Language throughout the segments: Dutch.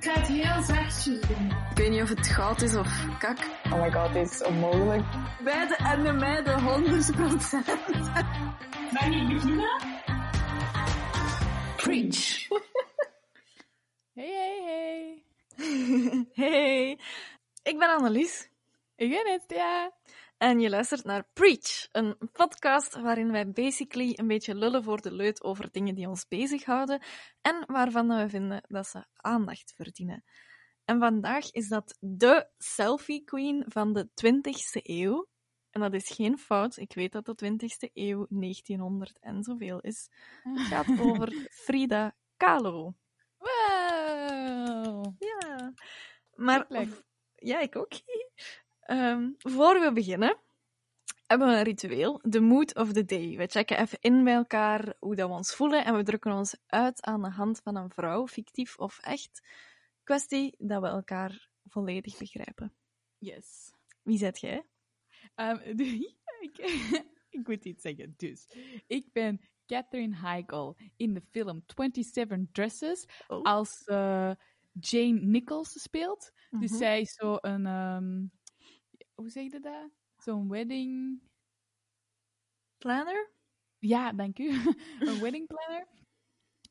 Ik ga het heel zachtjes doen. Ik weet niet of het goud is of kak. Oh my god, dit is onmogelijk. Beide en de meiden 100 procent. Mag ik beginnen? Preach. Hey, hey, hey. Hey, ik ben Annelies Ik ben het, ja. En je luistert naar Preach, een podcast waarin wij basically een beetje lullen voor de leut over dingen die ons bezighouden en waarvan we vinden dat ze aandacht verdienen. En vandaag is dat de selfie queen van de 20ste eeuw. En dat is geen fout, ik weet dat de 20ste eeuw 1900 en zoveel is. Het gaat over Frida Kahlo. Wow. Ja. Maar, ja, ik ook. Ehm, voor we beginnen, hebben we een ritueel, de mood of the day. We checken even in bij elkaar hoe dat we ons voelen en we drukken ons uit aan de hand van een vrouw, fictief of echt. Kwestie dat we elkaar volledig begrijpen. Yes. Wie zet jij? Ehm, ik, ik moet iets zeggen, dus. Ik ben Catherine Heigl in de film 27 Dresses Oh. als eh, Jane Nichols speelt. Dus Mhm. zij is zo een... ehm, hoe zeg je dat? Zo'n wedding... Planner? Ja, dank u. een wedding planner.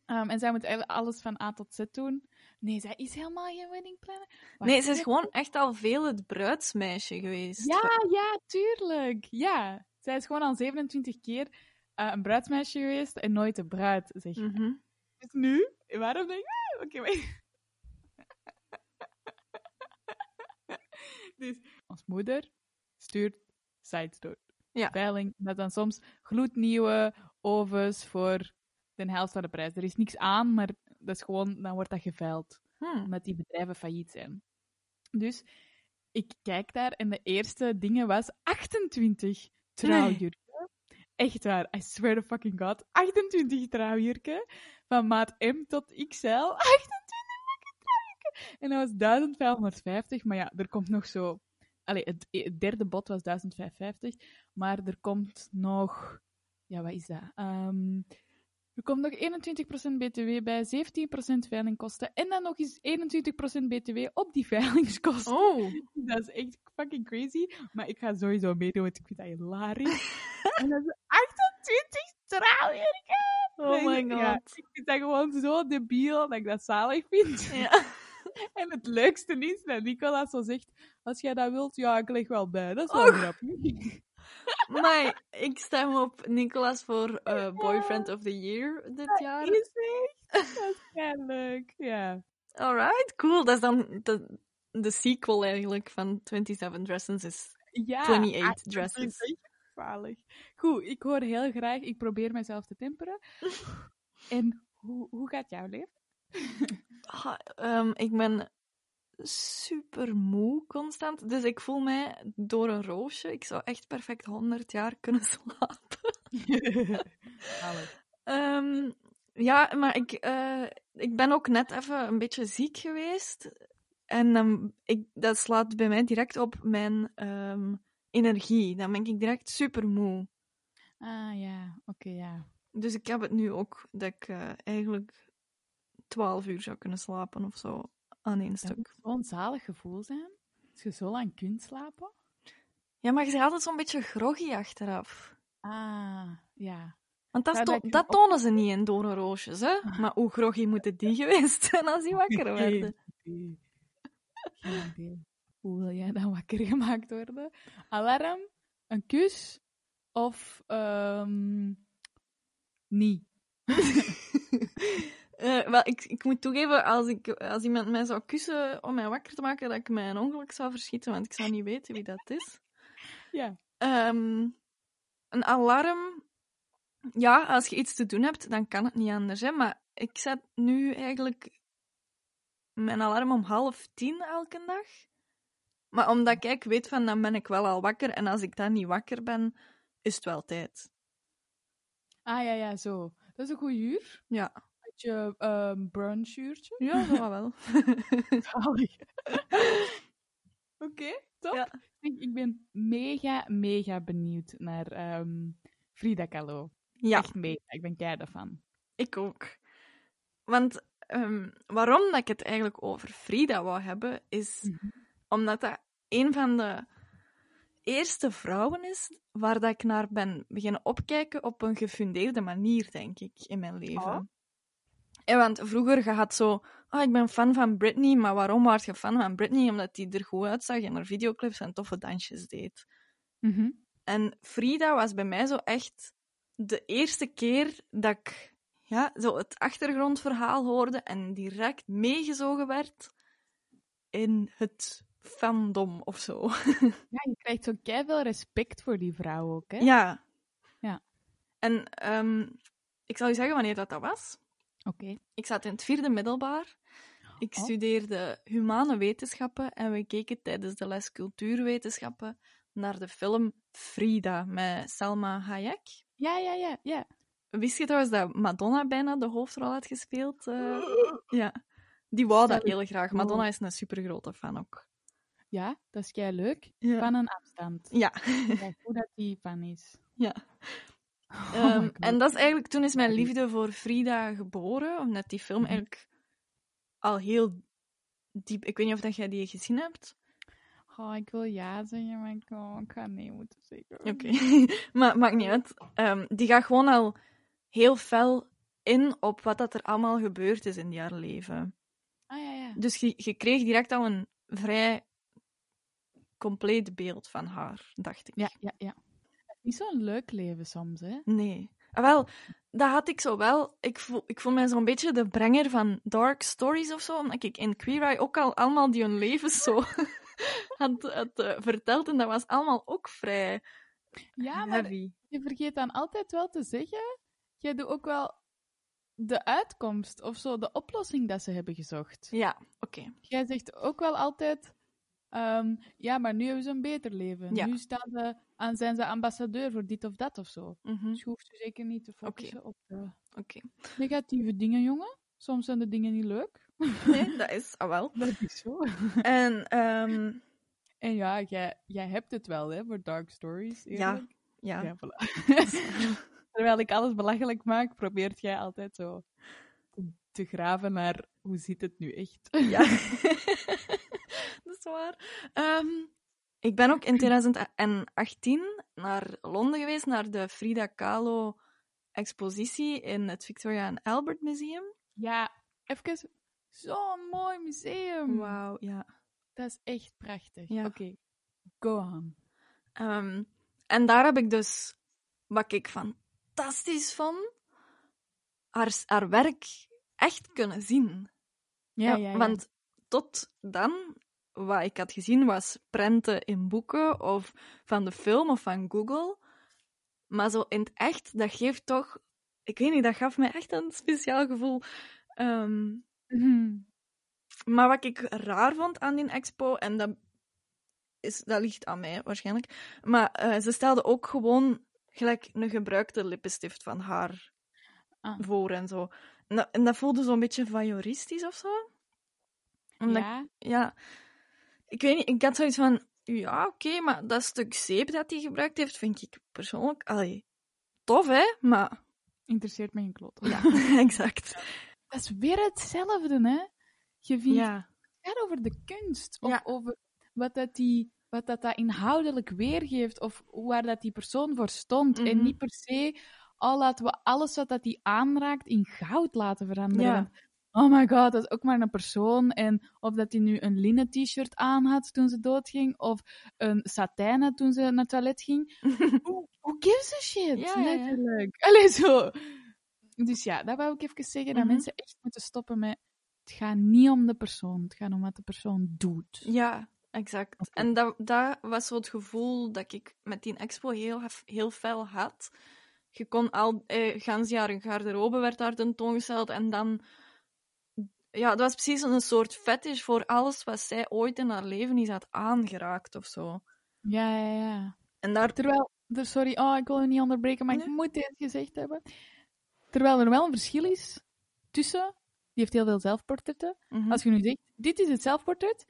Ehm, en zij moet eigenlijk alles van A tot Z doen. Nee, zij is helemaal geen wedding planner. Wacht, Nee, ze is gewoon echt al veel het bruidsmeisje geweest. Ja, ja, tuurlijk. Ja. Zij is gewoon al 27 keer eh, een bruidsmeisje geweest en nooit de bruid, zeg je. Mhm. Dus nu? Waarom denk ik... ah, Oké, wacht. dus moeder stuurt sites door. Ja. Veiling, dat dan soms gloednieuwe ovens voor de helft van de prijs. Er is niks aan, maar dat is gewoon, dan wordt dat geveild Hm. omdat die bedrijven failliet zijn. Dus ik kijk daar en de eerste dingen was 28 trouwjurken. Echt waar, I swear to fucking god. 28 trouwjurken. Van maat M tot XL. 28 fucking trouwjurken. En dat was 1550, maar ja, er komt nog zo... Allee, het, het derde bod was 1550, maar er komt nog... Ja, wat is dat? Ehm, er komt nog 21% BTW bij, 17% veilingkosten en dan nog eens 21% BTW op die veilingskosten. Oh. Dat is echt fucking crazy. Maar ik ga sowieso meedoen, want ik vind dat hilarisch. en dat is 28 trouwjurken! Oh my Ja, god. ik vind dat gewoon zo debiel dat ik dat zalig vind. Ja. En het leukste is dat Nicolas zo zegt, als jij dat wilt, ja, ik leg wel bij. Dat is wel grappig. Maar ik stem op Nicolas voor eh, Boyfriend of the Year dit jaar. Is echt? Dat is leuk, ja. Alright, cool. Dat is dan de, de sequel eigenlijk van 27 Dresses. Is Ja, 28 echt, dresses. dat is echt Gevaarlijk. Goed, ik hoor heel graag, ik probeer mezelf te temperen. En hoe, hoe gaat jouw leven? Ah, ehm, ik ben super moe constant. Dus ik voel mij door een roosje. Ik zou echt perfect 100 jaar kunnen slapen. Ehm, ja, maar ik, eh, ik ben ook net even een beetje ziek geweest. En ehm, ik, dat slaat bij mij direct op mijn ehm, energie. Dan ben ik direct super moe. Ah ja, oké, ja. Dus ik heb het nu ook dat ik eh, eigenlijk 12 uur zou kunnen slapen of zo aan één Dat stuk. zo'n zalig gevoel zijn. Als je zo lang kunt slapen. Ja, maar je bent altijd zo'n beetje groggy achteraf. Ah, ja. Want dat, to- dat tonen ze niet in doornroosjes, hè? Maar hoe groggy moeten die geweest zijn als die wakker werden? Geen idee. Hoe wil jij dan wakker gemaakt worden? Alarm, een kus of ehm, niet? Eh, wel, ik, ik moet toegeven, als, ik, als iemand mij zou kussen om mij wakker te maken, dat ik mij een ongeluk zou verschieten, want ik zou niet weten wie dat is. Ja. Ehm, een alarm. Ja, als je iets te doen hebt, dan kan het niet anders. Hè? Maar ik zet nu eigenlijk mijn alarm om half tien elke dag. Maar omdat ik weet van, dan ben ik wel al wakker. En als ik dan niet wakker ben, is het wel tijd. Ah ja, ja, zo. Dat is een goed uur. Ja, Beetje ehm brunchuurtje. ja dat wel. Zalig. Oké, top. Ja. Ik, ik ben mega, mega benieuwd naar ehm, Frida Kahlo. ja. Echt mega. Ik ben keihard van. Ik ook. Want ehm, waarom dat ik het eigenlijk over Frida wou hebben, is Mhm. omdat dat een van de eerste vrouwen is waar dat ik naar ben beginnen opkijken op een gefundeerde manier, denk ik, in mijn leven. Oh. En want vroeger je had zo, oh, ik ben fan van Britney, maar waarom was je fan van Britney? Omdat die er goed uitzag en haar videoclips en toffe dansjes deed. Mhm. En Frida was bij mij zo echt de eerste keer dat ik ja, zo het achtergrondverhaal hoorde en direct meegezogen werd in het fandom of zo. Ja, je krijgt zo veel respect voor die vrouw ook, hè? Ja. Ja. En ehm, ik zal je zeggen wanneer dat, dat was. Oké. Ik zat in het vierde middelbaar. Ik Oh. studeerde humane wetenschappen en we keken tijdens de les cultuurwetenschappen naar de film Frida met Salma Hayek. Ja, ja, ja, ja. Wist je trouwens dat Madonna bijna de hoofdrol had gespeeld? Eh, ja. Die wou dat heel graag. Madonna is een supergrote fan ook. Ja, dat is kei leuk. Ja. Van een afstand. Ja. Ja, hoe dat die van is. Ja. Oh Ehm, en dat is eigenlijk, toen is mijn liefde voor Frida geboren, omdat die film Mhm. eigenlijk al heel diep... Ik weet niet of dat jij die gezien hebt. Oh, ik wil ja zeggen, maar ik, oh, ik ga nee moeten zeggen. Oké, maar maakt niet uit. Ehm, die gaat gewoon al heel fel in op wat dat er allemaal gebeurd is in haar leven. Ah, ja, ja. Dus je, je kreeg direct al een vrij compleet beeld van haar, dacht ik. Ja, ja, ja. Niet zo'n leuk leven soms, hè? Nee. Ah, Wel, dat had ik zo wel. Ik voel, ik voel mij zo'n beetje de brenger van dark stories of zo, omdat ik in Queer Eye ook al allemaal die hun levens zo had, had eh, verteld. En dat was allemaal ook vrij Ja, maar heavy. je vergeet dan altijd wel te zeggen, jij doet ook wel de uitkomst of zo, de oplossing dat ze hebben gezocht. Ja, oké. Jij zegt ook wel altijd, ehm, ja, maar nu hebben ze een beter leven. Ja. Nu staan ze aan, zijn ze ambassadeur voor dit of dat of zo. Mhm, Dus je hoeft je zeker niet te focussen op de negatieve dingen, jongen. Soms zijn de dingen niet leuk. Nee, dat is ah, wel. Dat is zo. En ehm, En ja, jij, jij hebt het wel, hè, voor dark stories. ja, eerlijk. ja. Ja, voilà. Terwijl ik alles belachelijk maak, probeert jij altijd zo te, te graven naar hoe zit het nu echt. Ja. dat is waar. Ehm, ik ben ook in 2018 naar Londen geweest, naar de Frida Kahlo expositie in het Victoria and Albert Museum. Ja, even zo'n mooi museum. Wauw, ja. Dat is echt prachtig. Ja. Oké, go on. Ehm, en daar heb ik dus, wat ik fantastisch vond, haar, haar werk echt kunnen zien. Ja, ja, ja. Want tot dan, wat ik had gezien, was prenten in boeken of van de film of van Google. Maar zo in het echt, dat geeft toch... Ik weet niet, dat gaf mij echt een speciaal gevoel. Ehm, maar wat ik raar vond aan die expo, en dat, is, dat ligt aan mij waarschijnlijk, maar eh, ze stelde ook gewoon gelijk een gebruikte lippenstift van haar Ah. voor en zo. En dat, en dat voelde zo'n beetje voyeuristisch of zo. Omdat Ja, ja, ik weet niet, ik had zoiets van, ja, oké, maar dat stuk zeep dat hij gebruikt heeft, vind ik persoonlijk, allee, tof, hè, maar, interesseert me geen klot. ja, exact. Dat is weer hetzelfde, hè? Je vindt Ja, het over de kunst. Of Ja. over wat dat, die, wat dat, dat inhoudelijk weergeeft. Of waar dat die persoon voor stond. En Mhm. niet per se, al laten we alles wat dat die aanraakt in goud laten veranderen. Ja. Oh my god, dat is ook maar een persoon. En of dat hij nu een linnen t-shirt aan had toen ze doodging. Of een satijnen toen ze naar het toilet ging. Who, who gives a shit? Ja, ja, ja. Letterlijk. Allee, zo. Dus ja, dat wou ik even zeggen. Dat Mhm. mensen echt moeten stoppen met... Het gaat niet om de persoon. Het gaat om wat de persoon doet. ja, exact. En dat, dat was zo het gevoel dat ik met die expo heel, heel fel had. Je kon al, eh, gans jaar een garderobe werd daar tentoongesteld en dan... Ja, dat was precies een soort fetish voor alles wat zij ooit in haar leven is had aangeraakt of zo. Ja, ja, ja. En daar... Terwijl, er, sorry, oh, ik wil je niet onderbreken, maar ik moet dit gezegd hebben. Terwijl er wel een verschil is tussen, die heeft heel veel zelfportretten. Mhm. Als je nu zegt, dit is het zelfportret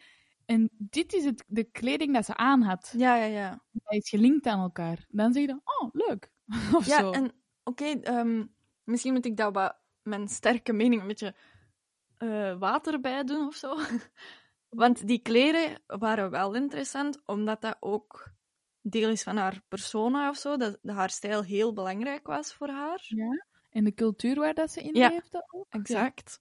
en dit is het, de kleding dat ze aan had. Ja, ja, ja. Dat is gelinkt aan elkaar. Dan zeg je, oh, leuk. of Ja, zo. en oké, ehm, misschien moet ik dat wat, mijn sterke mening een beetje eh, water bij doen of zo. Want die kleren waren wel interessant, omdat dat ook deel is van haar persona of zo. Dat haar stijl heel belangrijk was voor haar. Ja. En de cultuur waar dat ze in Ja. leefde ook. Exact.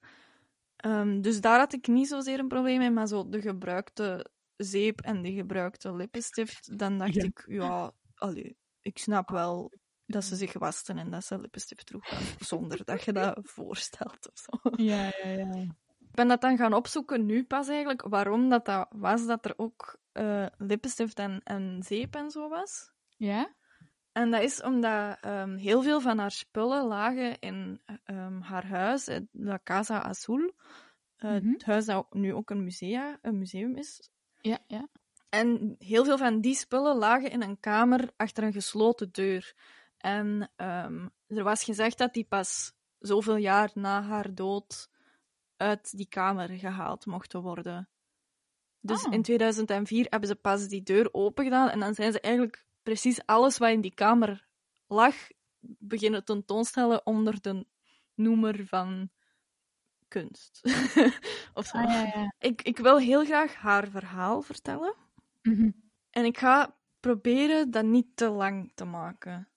Ehm, dus daar had ik niet zozeer een probleem mee, maar zo de gebruikte zeep en de gebruikte lippenstift, dan dacht Ja. ik, ja, allee, ik snap wel dat ze zich wasten en dat ze lippenstift droeg, dan, zonder dat je dat voorstelt of zo. Ja, ja, ja. Ik ben dat dan gaan opzoeken nu pas eigenlijk, waarom dat, dat was dat er ook eh, lippenstift en, en zeep en zo was. Ja? En dat is omdat ehm, heel veel van haar spullen lagen in ehm, haar huis, eh, La Casa Azul. Eh, Mhm. Het huis dat nu ook een, musea, een museum is. Ja, ja. En heel veel van die spullen lagen in een kamer achter een gesloten deur. En ehm, er was gezegd dat die pas zoveel jaar na haar dood uit die kamer gehaald mochten worden. Dus Ah. in 2004 hebben ze pas die deur opengedaan en dan zijn ze eigenlijk precies alles wat in die kamer lag beginnen tentoonstellen onder de noemer van kunst. of zo. Ah, ja, ja. ik, ik wil heel graag haar verhaal vertellen. Mhm. En ik ga proberen dat niet te lang te maken.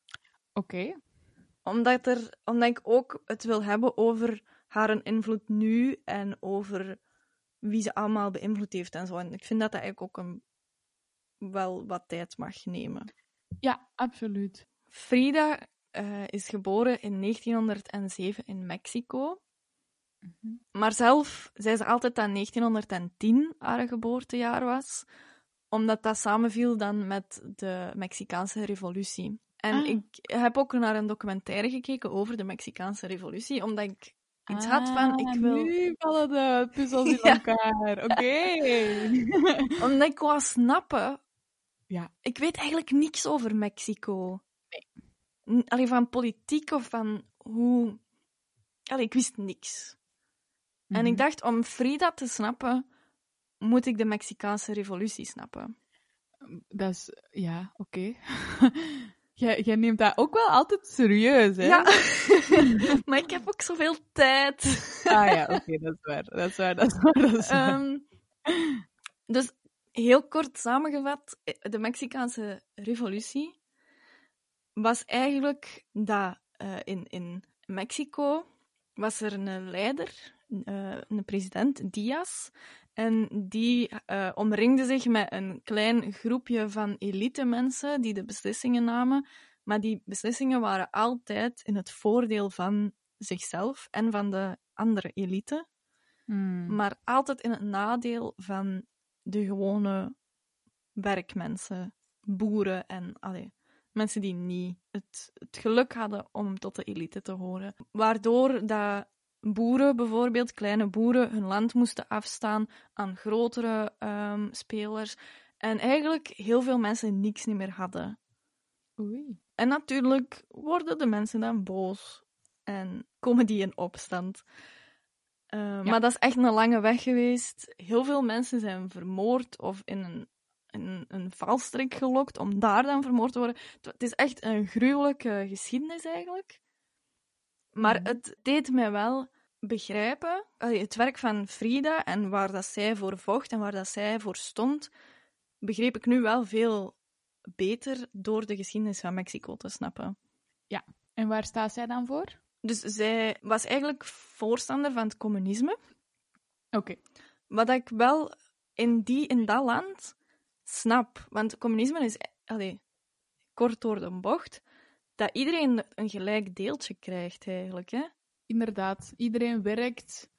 Oké. Omdat, er, omdat ik ook het wil hebben over haar invloed nu en over wie ze allemaal beïnvloed heeft en zo. En ik vind dat dat eigenlijk ook een, wel wat tijd mag nemen. Ja, absoluut. Frida eh, is geboren in 1907 in Mexico. Mhm. Maar zelf zei ze altijd dat 1910 haar geboortejaar was, omdat dat samenviel dan met de Mexicaanse revolutie. En Ah. ik heb ook naar een documentaire gekeken over de Mexicaanse revolutie, omdat ik iets had van, ik Ah, wil... Nu vallen de puzzels in Ja. elkaar. Oké. Omdat ik wou snappen... Ja. Ik weet eigenlijk niks over Mexico. Nee. Alleen van politiek of van hoe... Allee, ik wist niks. En ik Mhm. dacht, om Frida te snappen, moet ik de Mexicaanse revolutie snappen. Dat is... Ja, oké. jij, jij neemt dat ook wel altijd serieus, hè? Ja, maar ik heb ook zoveel tijd. Ah ja, oké, dat is waar. Dat is waar, dat is waar, dat is waar. Ehm, dus heel kort samengevat, de Mexicaanse revolutie was eigenlijk dat eh, in, in Mexico was er een leider, eh, een president, Diaz, en die eh, omringde zich met een klein groepje van elite mensen die de beslissingen namen, maar die beslissingen waren altijd in het voordeel van zichzelf en van de andere elite Hmm. maar altijd in het nadeel van de gewone werkmensen, boeren en allee, mensen die niet het, het geluk hadden om tot de elite te horen. Waardoor dat boeren, bijvoorbeeld kleine boeren, hun land moesten afstaan aan grotere ehm, spelers. En eigenlijk heel veel mensen niks niet meer hadden. Oei. En natuurlijk worden de mensen dan boos en komen die in opstand. Uh, Maar dat is echt een lange weg geweest. Heel veel mensen zijn vermoord of in een, in een valstrik gelokt om daar dan vermoord te worden. Het is echt een gruwelijke geschiedenis eigenlijk. Maar Mhm. het deed mij wel begrijpen, het werk van Frida en waar dat zij voor vocht en waar dat zij voor stond, begreep ik nu wel veel beter door de geschiedenis van Mexico te snappen. En waar staat zij dan voor? Dus zij was eigenlijk voorstander van het communisme. Oké. Wat ik wel in, die, in dat land snap. Want communisme is, allee, kort door de bocht, dat iedereen een gelijk deeltje krijgt eigenlijk. Hè? Inderdaad, iedereen werkt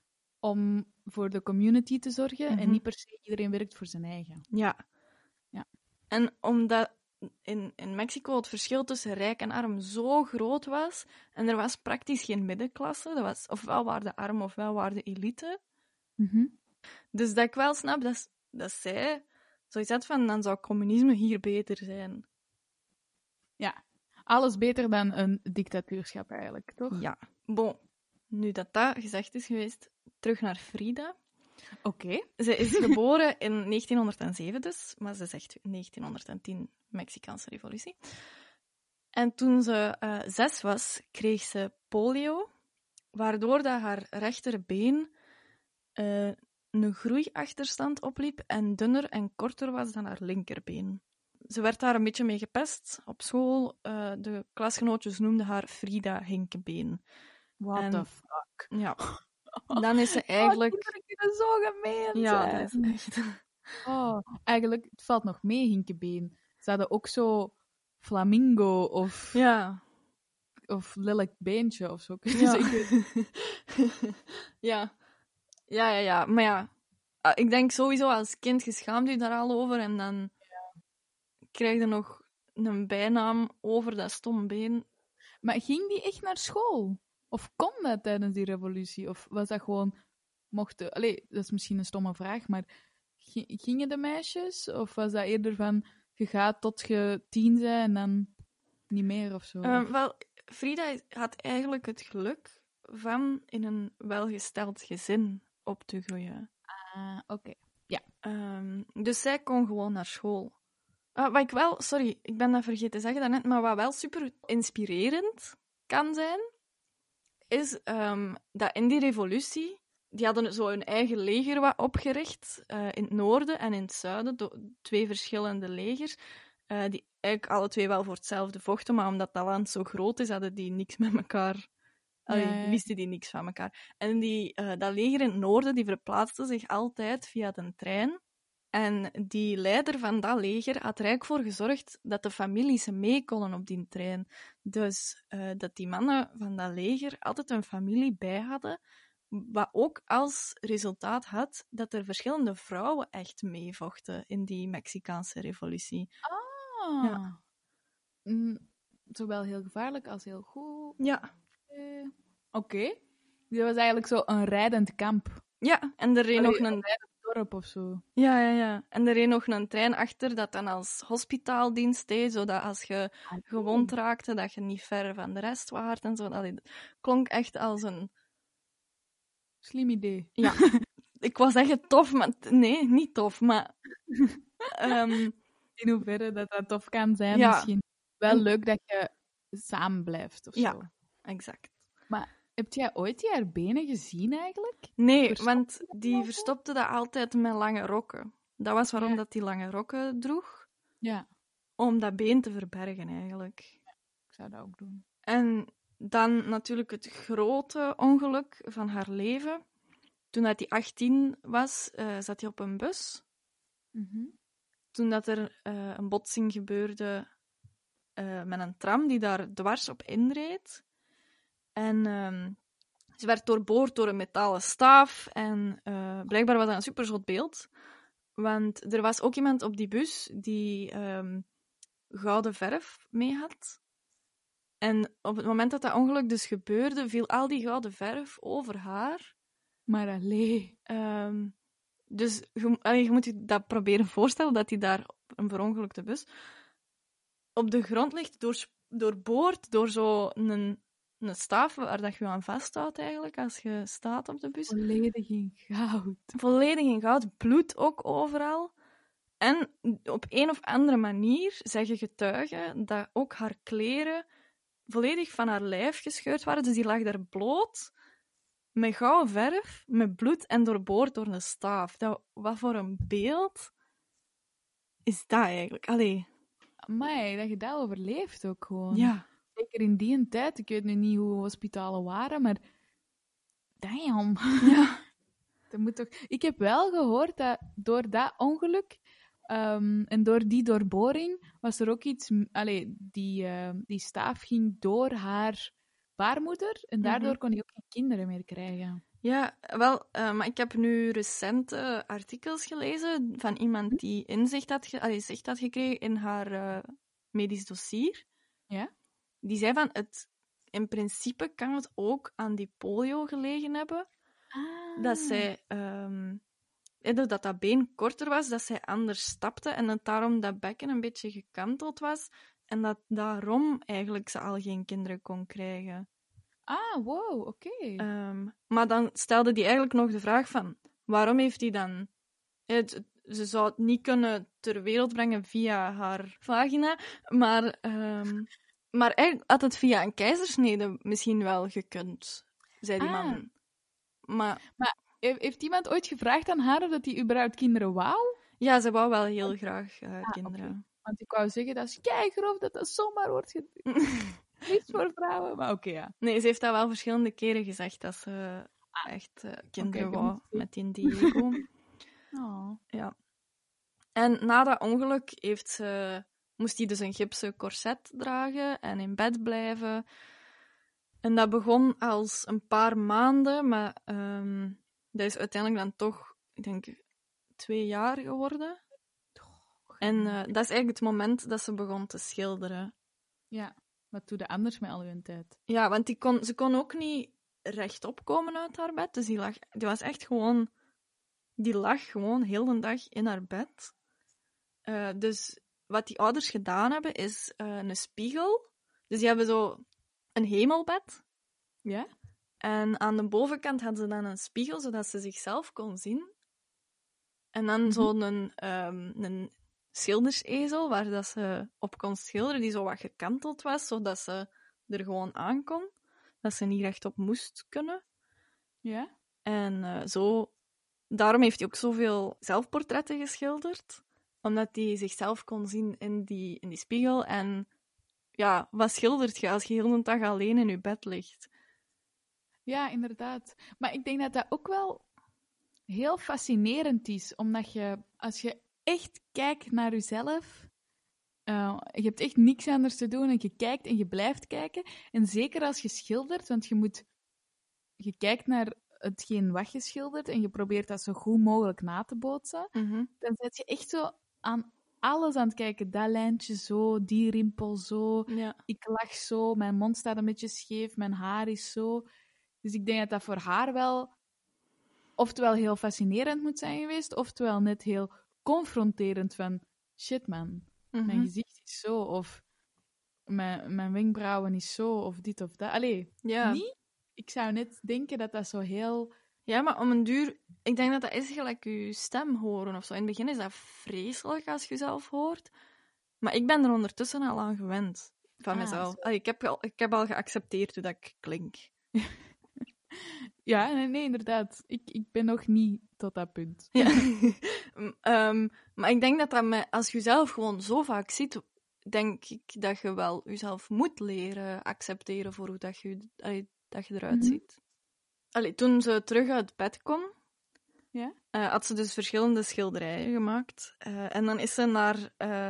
om voor de community te zorgen en Mhm. niet per se iedereen werkt voor zijn eigen. Ja. Ja. En omdat in, in Mexico het verschil tussen rijk en arm zo groot was, en er was praktisch geen middenklasse, dat was ofwel waar de arm ofwel waar de elite. Mhm. Dus dat ik wel snap dat, dat zij zoiets had van, dan zou communisme hier beter zijn. Ja, alles beter dan een dictatuurschap eigenlijk, toch? Ja. Bon, nu dat dat gezegd is geweest, terug naar Frida. Oké. Ze is geboren in 1907 dus, maar ze zegt 1910 Mexicaanse revolutie. En toen ze eh, zes was, kreeg ze polio, waardoor dat haar rechterbeen eh, een groeiachterstand opliep en dunner en korter was dan haar linkerbeen. Ze werd daar een beetje mee gepest op school. Eh, de klasgenootjes noemden haar Frida Hinkebeen. What En- the fuck? Ja. Dan is ze eigenlijk... Oh, kinderen kunnen zo gemeen Ja, zijn. dat is echt... Oh, eigenlijk, het valt nog mee, Hinkebeen. Ze hadden ook zo flamingo of, Ja. of lelijk beentje of zo. Ja. ja. Ja, ja, ja. Maar ja, ah, ik denk sowieso als kind geschaamt u daar al over en dan krijg je nog een bijnaam over dat stom been. Maar ging die echt naar school? Of kon dat tijdens die revolutie? Of was dat gewoon... Mochten... Allee, dat is misschien een stomme vraag, maar... gi- Gingen de meisjes? Of was dat eerder van... Je gaat tot je tien bent en dan niet meer of zo? Eh, wel, Frida had eigenlijk het geluk van in een welgesteld gezin op te groeien. Ah, oké. Ehm, dus zij kon gewoon naar school. Ah, wat ik wel, sorry, ik ben dat vergeten te zeggen daarnet, maar wat wel super inspirerend kan zijn, is ehm, dat in die revolutie, die hadden zo hun eigen leger wat opgericht, eh, in het noorden en in het zuiden, twee verschillende legers, eh, die eigenlijk alle twee wel voor hetzelfde vochten, maar omdat dat land zo groot is, hadden die niks met elkaar... Allee, wisten die niks van elkaar. En die, eh, dat leger in het noorden die verplaatste zich altijd via de trein. En die leider van dat leger had er eigenlijk voor gezorgd dat de families mee konden op die trein. Dus eh, dat die mannen van dat leger altijd een familie bij hadden. Wat ook als resultaat had dat er verschillende vrouwen echt meevochten in die Mexicaanse revolutie. Ah. Ja. Mm, zowel heel gevaarlijk als heel goed. Ja. Eh, Oké. Dat was eigenlijk zo een rijdend kamp. Ja, en er reed nog een dorp of zo. Ja, ja, ja. En er reed nog een trein achter dat dan als hospitaaldienst deed, zodat als je gewond raakte, dat je niet ver van de rest waart en zo. Dat klonk echt als een... Slim idee. Ik wou zeggen tof, maar nee, niet tof, maar... ehm, In hoeverre dat dat tof kan zijn, Ja. misschien. Wel En- leuk dat je samen blijft of Ja. zo. exact. Heb jij ooit die haar benen gezien eigenlijk? Nee, Verstopte want die verstopte dat altijd met lange rokken. Dat was waarom Ja. dat die lange rokken droeg. Ja, Om dat been te verbergen, eigenlijk. ik zou dat ook doen. En dan natuurlijk het grote ongeluk van haar leven. Toen dat hij 18 was, eh, zat hij op een bus. Mhm. Toen dat er eh, een botsing gebeurde eh, met een tram die daar dwars op inreed. En ehm, ze werd doorboord door een metalen staaf. En eh, blijkbaar was dat een superzot beeld. Want er was ook iemand op die bus die ehm, gouden verf mee had. En op het moment dat dat ongeluk dus gebeurde, viel al die gouden verf over haar. Maar allee. Ehm, dus je, allee, je moet je dat proberen voorstellen, dat hij daar op een verongelukte bus op de grond ligt, door, doorboord door zo'n een, staaf waar dat je aan vasthoudt eigenlijk, als je staat op de bus. Volledig in goud. Volledig in goud, bloed ook overal. En op een of andere manier zeggen getuigen dat ook haar kleren volledig van haar lijf gescheurd waren. Dus die lag daar bloot, met gouden verf, met bloed en doorboord door een staaf. Dat, wat voor een beeld is dat eigenlijk? Allee, Maar dat je dat overleeft ook gewoon. ja. Zeker in die tijd. Ik weet nu niet hoe hospitalen waren, maar... Damn. ja. Dat moet toch... Ik heb wel gehoord dat door dat ongeluk ehm, en door die doorboring was er ook iets... Allee, die, ehm, die staaf ging door haar baarmoeder en daardoor Mhm. kon hij ook geen kinderen meer krijgen. Ja, wel, eh, maar ik heb nu recente artikels gelezen van iemand die inzicht had, allee, zicht had gekregen in haar eh, medisch dossier. Ja? Die zei van, het, in principe kan het ook aan die polio gelegen hebben, dat Ah. zij, ehm, eh, dat dat been korter was, dat zij anders stapte en dat daarom dat bekken een beetje gekanteld was en dat daarom eigenlijk ze al geen kinderen kon krijgen. Ah, wow, oké. Ehm, maar dan stelde hij eigenlijk nog de vraag van, waarom heeft hij dan... Het, ze zou het niet kunnen ter wereld brengen via haar vagina, maar, ehm, maar eigenlijk had het via een keizersnede misschien wel gekund, zei die Ah. man. Maar He- Heeft iemand ooit gevraagd aan haar of dat hij überhaupt kinderen wou? Ja, ze wou wel heel graag eh, kinderen. Want ik wou zeggen, dat is keigrof dat dat zomaar wordt ge- niet voor vrouwen. Maar oké, ja. Nee, ze heeft dat wel verschillende keren gezegd dat ze echt eh, kinderen wou met die. Oh. ja. En na dat ongeluk heeft ze, moest hij dus een gipsen corset dragen en in bed blijven. En dat begon als een paar maanden, maar ehm, dat is uiteindelijk dan toch, ik denk, twee jaar geworden. En eh, dat is eigenlijk het moment dat ze begon te schilderen. Ja, wat doe je anders met al je tijd? Ja, want die kon, ze kon ook niet rechtop komen uit haar bed. Dus die, lag, die was echt gewoon... Die lag gewoon heel de dag in haar bed. Eh, dus wat die ouders gedaan hebben, is eh, een spiegel. Dus die hebben zo een hemelbed. Ja? En aan de bovenkant hadden ze dan een spiegel, zodat ze zichzelf kon zien. En dan Mhm. zo'n ehm, een schildersezel waar dat ze op kon schilderen, die zo wat gekanteld was, zodat ze er gewoon aan kon. Dat ze niet rechtop moest kunnen. Ja? En eh, zo... Daarom heeft hij ook zoveel zelfportretten geschilderd. Omdat hij zichzelf kon zien in die, in die spiegel. En ja, wat schildert je als je heel de dag alleen in je bed ligt? Ja, inderdaad. Maar ik denk dat dat ook wel heel fascinerend is, omdat je, als je echt kijkt naar jezelf, eh, je hebt echt niks anders te doen en je kijkt en je blijft kijken. En zeker als je schildert, want je moet, je kijkt naar hetgeen wat je schildert en je probeert dat zo goed mogelijk na te bootsen, dan zet je echt zo aan alles aan het kijken. Dat lijntje zo, die rimpel zo, Ja. ik lach zo, mijn mond staat een beetje scheef, mijn haar is zo. Dus ik denk dat dat voor haar wel oftewel heel fascinerend moet zijn geweest, oftewel net heel confronterend van shit man, mijn Mhm. gezicht is zo, of mijn, mijn wenkbrauwen is zo, of dit of dat. Allee, Ja. niet? Ik zou net denken dat dat zo heel... ja, maar om een duur... Ik denk dat dat is gelijk je stem horen of zo. In het begin is dat vreselijk als je jezelf hoort. Maar ik ben er ondertussen al aan gewend. Van Ah, mezelf. Allee, ik, heb al, ik heb al geaccepteerd hoe dat ik klink. Ja, nee, nee, inderdaad. Ik, ik ben nog niet tot dat punt. Ja. Ehm, maar ik denk dat, dat met, als je jezelf gewoon zo vaak ziet, denk ik dat je wel jezelf moet leren accepteren voor hoe dat je, allee, dat je eruit Mhm. ziet. Allee, toen ze terug uit bed kon, Ja? eh, had ze dus verschillende schilderijen gemaakt. Eh, en dan is ze naar eh,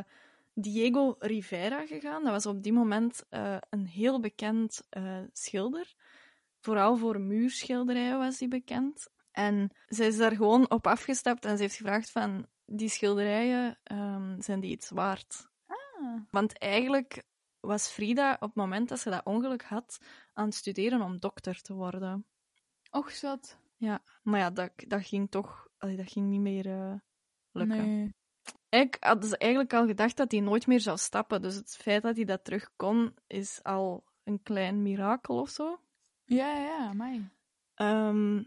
Diego Rivera gegaan. Dat was op die moment een heel bekend schilder. Vooral voor muurschilderijen was hij bekend. En ze is daar gewoon op afgestapt en ze heeft gevraagd van... Die schilderijen, ehm, zijn die iets waard? Ah. Want eigenlijk was Frida op het moment dat ze dat ongeluk had aan het studeren om dokter te worden. Och, zat. Ja, maar ja, dat, dat ging toch... allee, dat ging niet meer eh, lukken. Nee. Eigenlijk hadden ze eigenlijk al gedacht dat hij nooit meer zou stappen. Dus het feit dat hij dat terug kon, is al een klein mirakel of zo. Ja, ja, mij. Ehm,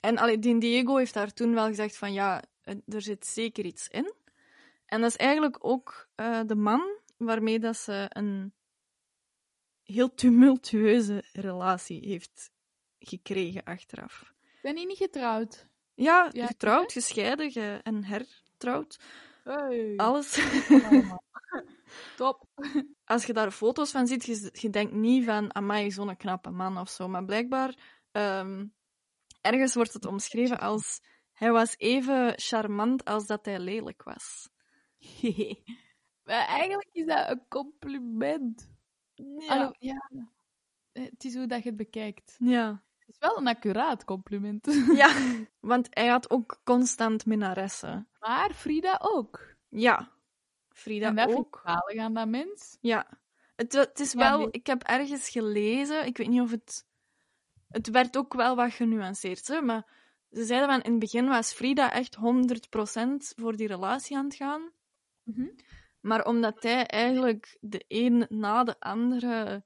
en allee, die Diego heeft daar toen wel gezegd van ja, eh, er zit zeker iets in. En dat is eigenlijk ook eh, de man waarmee dat ze een heel tumultueuze relatie heeft gekregen achteraf. Ben je niet getrouwd? Ja, Ja, getrouwd, gescheiden ge- en hertrouwd. Hey. Alles. Top. Als je daar foto's van ziet, je, je denkt niet van, amai, zo'n knappe man of zo. Maar blijkbaar, ehm, ergens wordt het omschreven als, hij was even charmant als dat hij lelijk was. maar eigenlijk is dat een compliment. Ja. Allo, ja. Het is hoe dat je het bekijkt. Ja. Het is wel een accuraat compliment. ja, want hij had ook constant minnaressen. Maar Frida ook. Ja. Frida en dat vind ik ook. zalig aan dat mens. Ja. Het, het is Ja, wel... nee. Ik heb ergens gelezen, ik weet niet of het... Het werd ook wel wat genuanceerd, hè, maar ze zeiden van in het begin was Frida echt 100% voor die relatie aan het gaan. Mhm. Maar omdat hij eigenlijk de een na de andere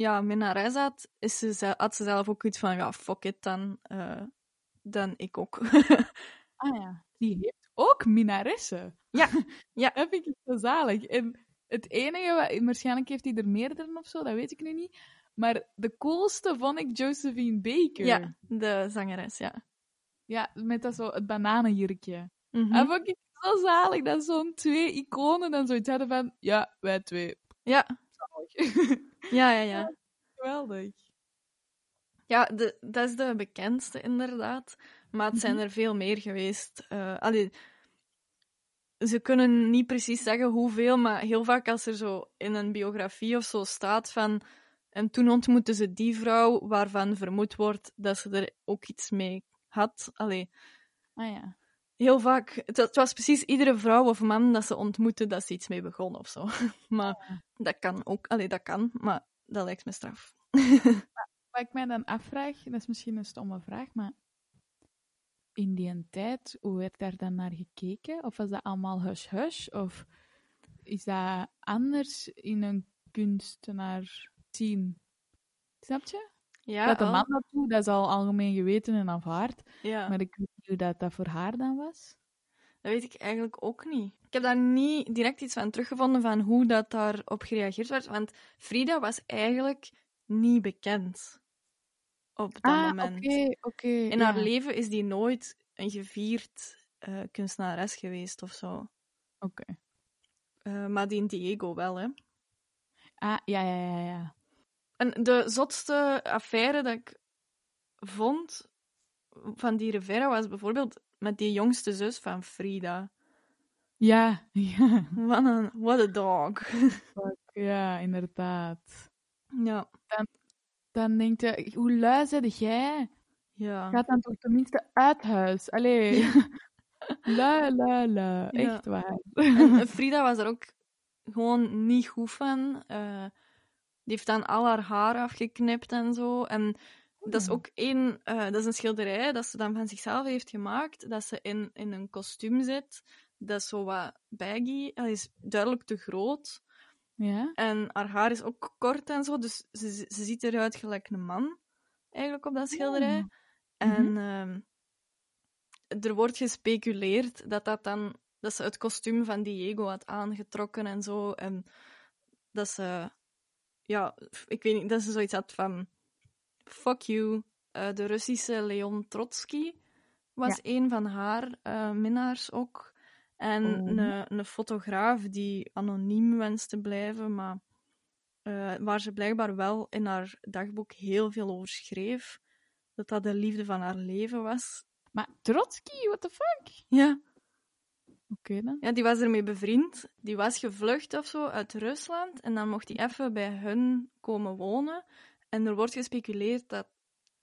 ja, minnares had, is ze, had ze zelf ook iets van, ja, fuck it, dan, eh, dan ik ook. Ah ja. Die heeft ook minaressen. Ja, ja. dat vind ik zo zalig. En het enige, wat, waarschijnlijk heeft hij er meerdere of zo, dat weet ik nu niet. Maar de coolste vond ik Josephine Baker. ja, de zangeres, ja. Ja, met dat zo, het bananenjurkje. Mhm. En vond ik zo zalig dat zo'n twee iconen dan zoiets hadden van, ja, wij twee. Ja. ja, ja, ja. Geweldig. Ja, de, dat is de bekendste inderdaad. Maar het zijn er veel meer geweest. Eh, allee, ze kunnen niet precies zeggen hoeveel, maar heel vaak als er zo in een biografie of zo staat van. En toen ontmoetten ze die vrouw waarvan vermoed wordt dat ze er ook iets mee had. Allee, Ah ja. Heel vaak. Het, het was precies iedere vrouw of man dat ze ontmoette dat ze iets mee begon of zo. Maar dat kan ook. Allee, dat kan, maar dat lijkt me straf. Wat ik mij dan afvraag, dat is misschien een stomme vraag, maar in die tijd, hoe werd daar dan naar gekeken? Of was dat allemaal hush-hush? Of is dat anders in een kunstenaar zien? Snap je? Ja, dat de man dat doet, dat is al algemeen geweten en aanvaard. Ja. Maar ik weet hoe dat, dat voor haar dan was. Dat weet ik eigenlijk ook niet. Ik heb daar niet direct iets van teruggevonden van hoe dat daarop gereageerd werd. Want Frida was eigenlijk niet bekend op dat ah, moment. oké, oké. In ja. haar leven is die nooit een gevierd eh, kunstenares geweest of zo. Oké. Eh, maar die in Diego wel, hè. Ah, ja, ja, ja, ja. En de zotste affaire dat ik vond van die Rivera was bijvoorbeeld met die jongste zus van Frida. Ja, ja. Wat een what a dog. Ja, inderdaad. ja, Dan denk je, hoe lui zit jij? ja. Gaat dan toch tenminste uit huis? Allee. lui, lui, lui. Ja. Echt waar. En Frida was er ook gewoon niet goed van. Eh, die heeft dan al haar haar afgeknipt en zo. En dat is Hmm. ook één... eh, dat is een schilderij dat ze dan van zichzelf heeft gemaakt. Dat ze in, in een kostuum zit. Dat is zo wat baggy. Dat is duidelijk te groot. Ja? En haar haar is ook kort en zo. Dus ze, ze ziet eruit gelijk een man. Eigenlijk op dat schilderij. Ja. En ehm, er wordt gespeculeerd dat, dat, dan, dat ze het kostuum van Diego had aangetrokken en zo. En dat ze, ja, ik weet niet, dat ze zoiets had van: fuck you. Eh, de Russische Leon Trotsky was een van haar eh, minnaars ook. En Oh. een, een fotograaf die anoniem wenst te blijven, maar eh, waar ze blijkbaar wel in haar dagboek heel veel over schreef. Dat dat de liefde van haar leven was. Maar Trotsky, what the fuck? Ja. Oké dan. ja, die was ermee bevriend. Die was gevlucht of zo uit Rusland. En dan mocht hij even bij hun komen wonen. En er wordt gespeculeerd dat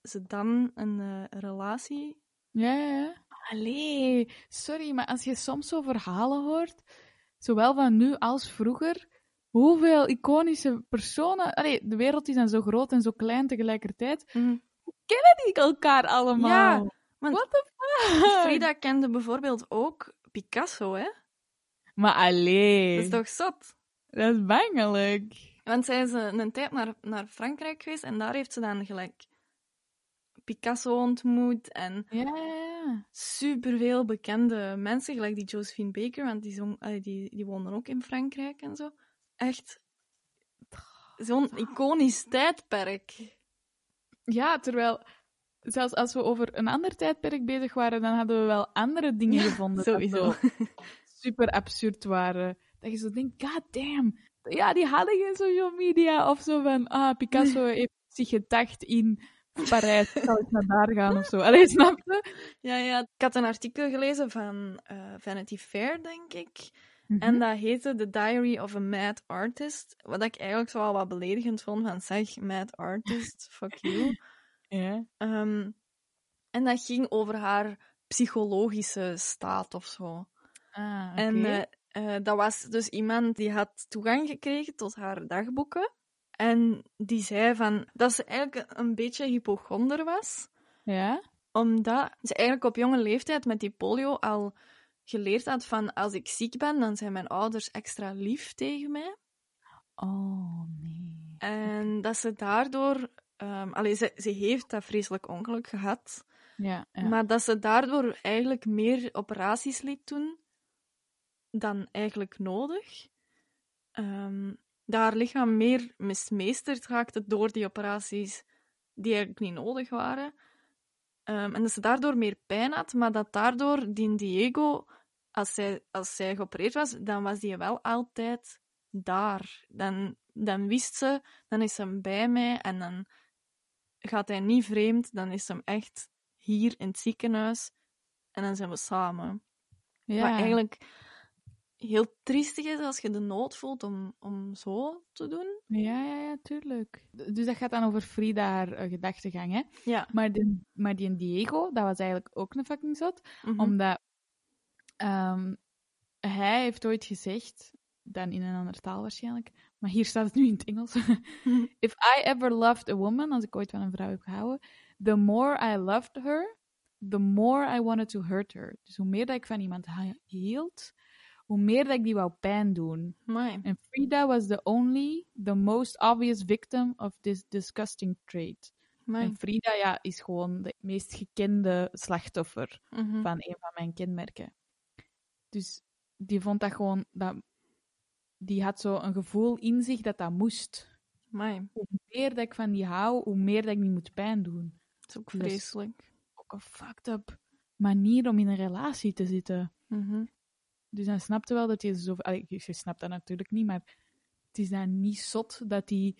ze dan een eh, relatie. Ja, ja, ja. Allee, sorry, maar als je soms zo verhalen hoort, zowel van nu als vroeger, hoeveel iconische personen... Allee, de wereld is dan zo groot en zo klein tegelijkertijd. Kennen die elkaar allemaal? Ja, want What the fuck? Frida kende bijvoorbeeld ook Picasso, hè? Maar allee, Dat is toch zot? dat is bangelijk. Want zij is een tijd naar, naar Frankrijk geweest en daar heeft ze dan gelijk Picasso ontmoet en Ja, ja, ja. superveel bekende mensen, gelijk die Josephine Baker, want die, zong, die, die woonden ook in Frankrijk en zo. Echt zo'n iconisch tijdperk. Ja, terwijl zelfs als we over een ander tijdperk bezig waren, dan hadden we wel andere dingen gevonden. Sowieso. super absurd waren. Dat je zo denkt, god damn. Ja, die hadden geen social media of zo van, ah, Picasso heeft zich gedacht in Parijs, zal ik naar daar gaan of zo. Allee, snap je? Ja, ja. Ik had een artikel gelezen van eh, Vanity Fair, denk ik. Mhm. En dat heette The Diary of a Mad Artist. Wat ik eigenlijk zo wel wat beledigend vond van zeg, mad artist, fuck you. Ja. Ehm, en dat ging over haar psychologische staat of zo. Ah. En eh, eh, dat was dus iemand die had toegang gekregen tot haar dagboeken. En die zei van, dat ze eigenlijk een beetje hypochonder was. ja? Omdat ze eigenlijk op jonge leeftijd met die polio al geleerd had van als ik ziek ben, dan zijn mijn ouders extra lief tegen mij. Oh, nee. En dat ze daardoor... allee, ze, ze heeft dat vreselijk ongeluk gehad. Ja, ja. Maar dat ze daardoor eigenlijk meer operaties liet doen dan eigenlijk nodig. Ehm, dat haar lichaam meer mismeesterd raakte door die operaties die eigenlijk niet nodig waren. Ehm, en dat ze daardoor meer pijn had, maar dat daardoor die Diego, als zij, als zij geopereerd was, dan was die wel altijd daar. Dan, dan wist ze, dan is hem bij mij en dan gaat hij niet vreemd, dan is hem echt hier in het ziekenhuis en dan zijn we samen. Ja. Wat eigenlijk heel triestig is als je de nood voelt om, om zo te doen. Ja, ja, ja, tuurlijk. Dus dat gaat dan over Frida haar eh, gedachtegang, hè? Ja. Maar, die, maar die Diego, dat was eigenlijk ook een fucking zot. Mhm. Omdat ehm, hij heeft ooit gezegd, dan in een andere taal waarschijnlijk, maar hier staat het nu in het Engels. If I ever loved a woman, als ik ooit van een vrouw heb gehouden, the more I loved her, the more I wanted to hurt her. Dus hoe meer dat ik van iemand hield, hoe meer dat ik die wou pijn doen. Amai. And Frida was the only, the most obvious victim of this disgusting trait. Amai. En Frida ja, is gewoon de meest gekende slachtoffer Mhm. van een van mijn kenmerken. Dus die vond dat gewoon, dat, die had zo een gevoel in zich dat dat moest. Amai. Hoe meer dat ik van die hou, hoe meer dat ik die moet pijn doen. Dat is ook Dus- vreselijk. Ook een fucked up manier om in een relatie te zitten. Mhm. Dus dan snapte wel dat hij zo... Allee, je snapt dat natuurlijk niet, maar het is dan niet zot dat hij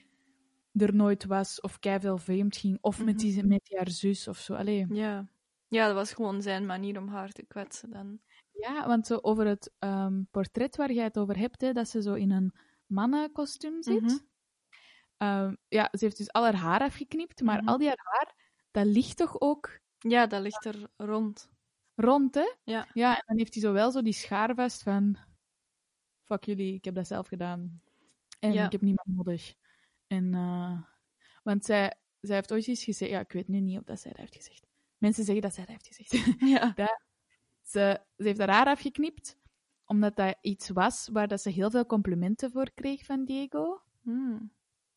er nooit was of veel vreemd ging of met, die, met haar zus of zo. Allee. Ja. Ja, dat was gewoon zijn manier om haar te kwetsen dan. Ja, want zo over het ehm, portret waar jij het over hebt, hè, dat ze zo in een mannenkostuum zit. Mhm. Ehm, ja, ze heeft dus al haar haar afgeknipt, maar Mhm. al die haar haar, dat ligt toch ook Ja, dat ligt er rond. Rond, hè? Ja. Ja, en dan heeft hij zo wel zo die schaar vast van... Fuck jullie, ik heb dat zelf gedaan. En Ja. ik heb niemand nodig. En, eh, want zij, zij heeft ooit eens gezegd... Ja, ik weet nu niet of dat zij dat heeft gezegd. Mensen zeggen dat zij dat heeft gezegd. Ja. ze, ze heeft haar haar afgeknipt, omdat dat iets was waar dat ze heel veel complimenten voor kreeg van Diego. Hmm.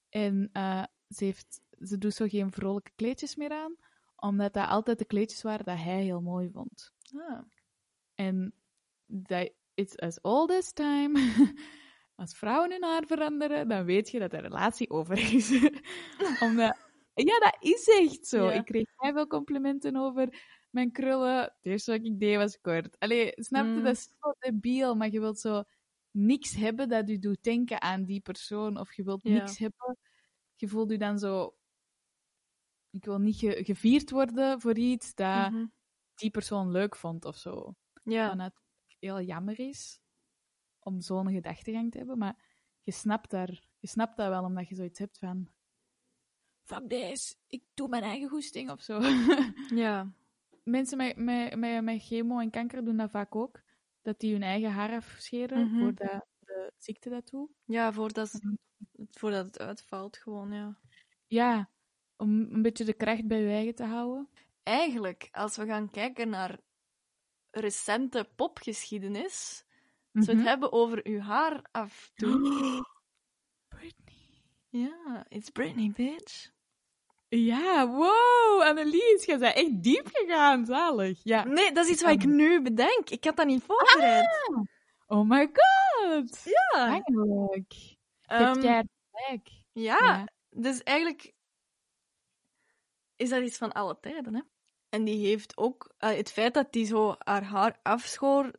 En eh, ze, heeft, ze doet zo geen vrolijke kleedjes meer aan, omdat dat altijd de kleedjes waren dat hij heel mooi vond. Ah. En dat it's as old as time. Als vrouwen hun haar veranderen, dan weet je dat de relatie over is. Omdat, ja, dat is echt zo. Ja. Ik kreeg heel veel complimenten over mijn krullen. Het eerste wat ik deed was kort. Allee, snap je? Mm. Dat is zo debiel, maar je wilt zo niks hebben dat je doet denken aan die persoon. Of je wilt Ja. niks hebben. Je voelt je dan zo... Ik wil niet ge- gevierd worden voor iets dat Mhm. die persoon leuk vond of zo. Ja. Wat heel jammer is om zo'n gedachtegang te hebben, maar je snapt, daar, je snapt dat wel omdat je zoiets hebt van. Fuck this, ik doe mijn eigen goesting of zo. Ja. Mensen met, met, met, met chemo en kanker doen dat vaak ook. Dat die hun eigen haar afscheren Mhm. voordat de ziekte dat doet. Ja, voordat, voordat het uitvalt, gewoon, ja. Ja, om een beetje de kracht bij je eigen te houden. Eigenlijk, als we gaan kijken naar recente popgeschiedenis, als we het Mhm. hebben over uw haar afdoen. Britney. Ja, it's Britney, bitch. Ja, wow, Annelies, jij bent echt diep gegaan, zalig. Ja. Nee, dat is iets wat ik nu bedenk. Ik had dat niet voorbereid. Oh my god. Ja. Eigenlijk. Je Ehm, hebt gelijk. ja, Ja. dus eigenlijk is dat iets van alle tijden, hè. En die heeft ook... eh, het feit dat die zo haar haar afschoor,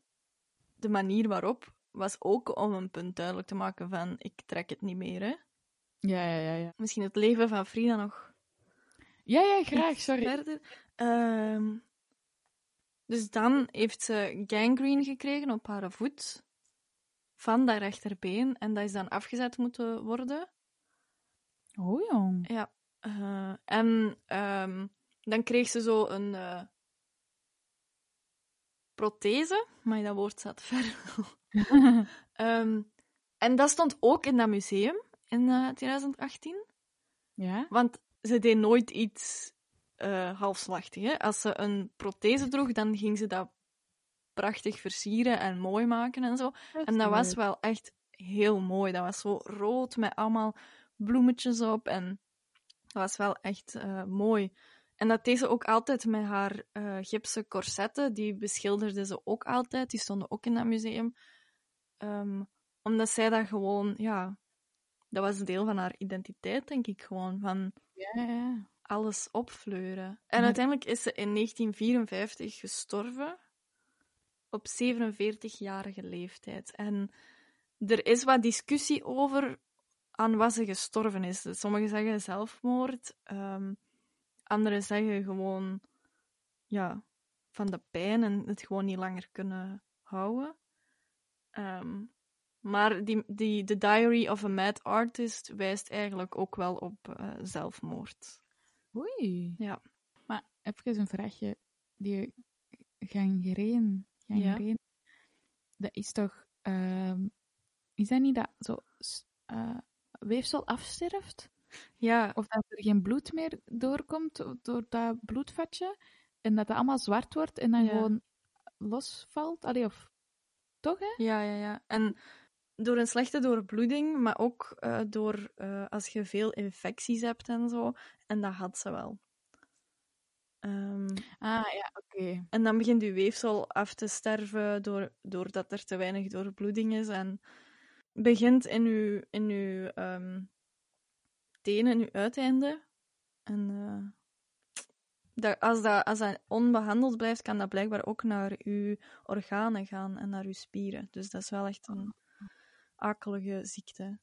de manier waarop, was ook om een punt duidelijk te maken van ik trek het niet meer, hè. Ja, ja, ja, ja. Misschien het leven van Frida nog Ja, ja, graag, sorry. verder. Ehm, dus dan heeft ze gangrene gekregen op haar voet van dat rechterbeen en dat is dan afgezet moeten worden. Oh, jong. Ja. Eh, en ehm, dan kreeg ze zo een eh, prothese, maar dat woord staat ver. Ehm, en dat stond ook in dat museum in eh, 2018. ja? Want ze deed nooit iets eh halfslachtig. Hè? Als ze een prothese droeg, dan ging ze dat prachtig versieren en mooi maken en zo. En dat was wel echt heel mooi. Dat was zo rood met allemaal bloemetjes op. En dat was wel echt eh, mooi. En dat deed ze ook altijd met haar eh gipsen corsetten. Die beschilderde ze ook altijd. Die stonden ook in dat museum. Ehm, omdat zij dat gewoon, ja, dat was een deel van haar identiteit, denk ik gewoon. Van Ja, ja. alles opfleuren. En uiteindelijk is ze in 1954 gestorven op 47-jarige leeftijd. En er is wat discussie over aan wat ze gestorven is. Dus Sommigen zeggen zelfmoord, ehm, anderen zeggen gewoon ja, van de pijn en het gewoon niet langer kunnen houden. Ehm, maar die, die, The Diary of a Mad Artist wijst eigenlijk ook wel op eh, zelfmoord. Oei. Ja. Maar even een vraagje. Die gangreen, gangreen dat is toch... ehm, is dat niet dat zo eh, weefsel afsterft? Ja, Of dat er geen bloed meer doorkomt door dat bloedvatje? En dat dat allemaal zwart wordt en dan Ja. gewoon losvalt? Allee, of... Toch, hè? ja, ja, ja. En door een slechte doorbloeding, maar ook eh, door eh, als je veel infecties hebt en zo. En dat had ze wel. Ehm, Ah, ja, oké. en dan begint je weefsel af te sterven door, doordat er te weinig doorbloeding is. En begint in je, in uw ehm, tenen, in je uiteinde. En eh, dat, als, dat, als dat onbehandeld blijft, kan dat blijkbaar ook naar uw organen gaan en naar uw spieren. Dus dat is wel echt een akelige ziekte.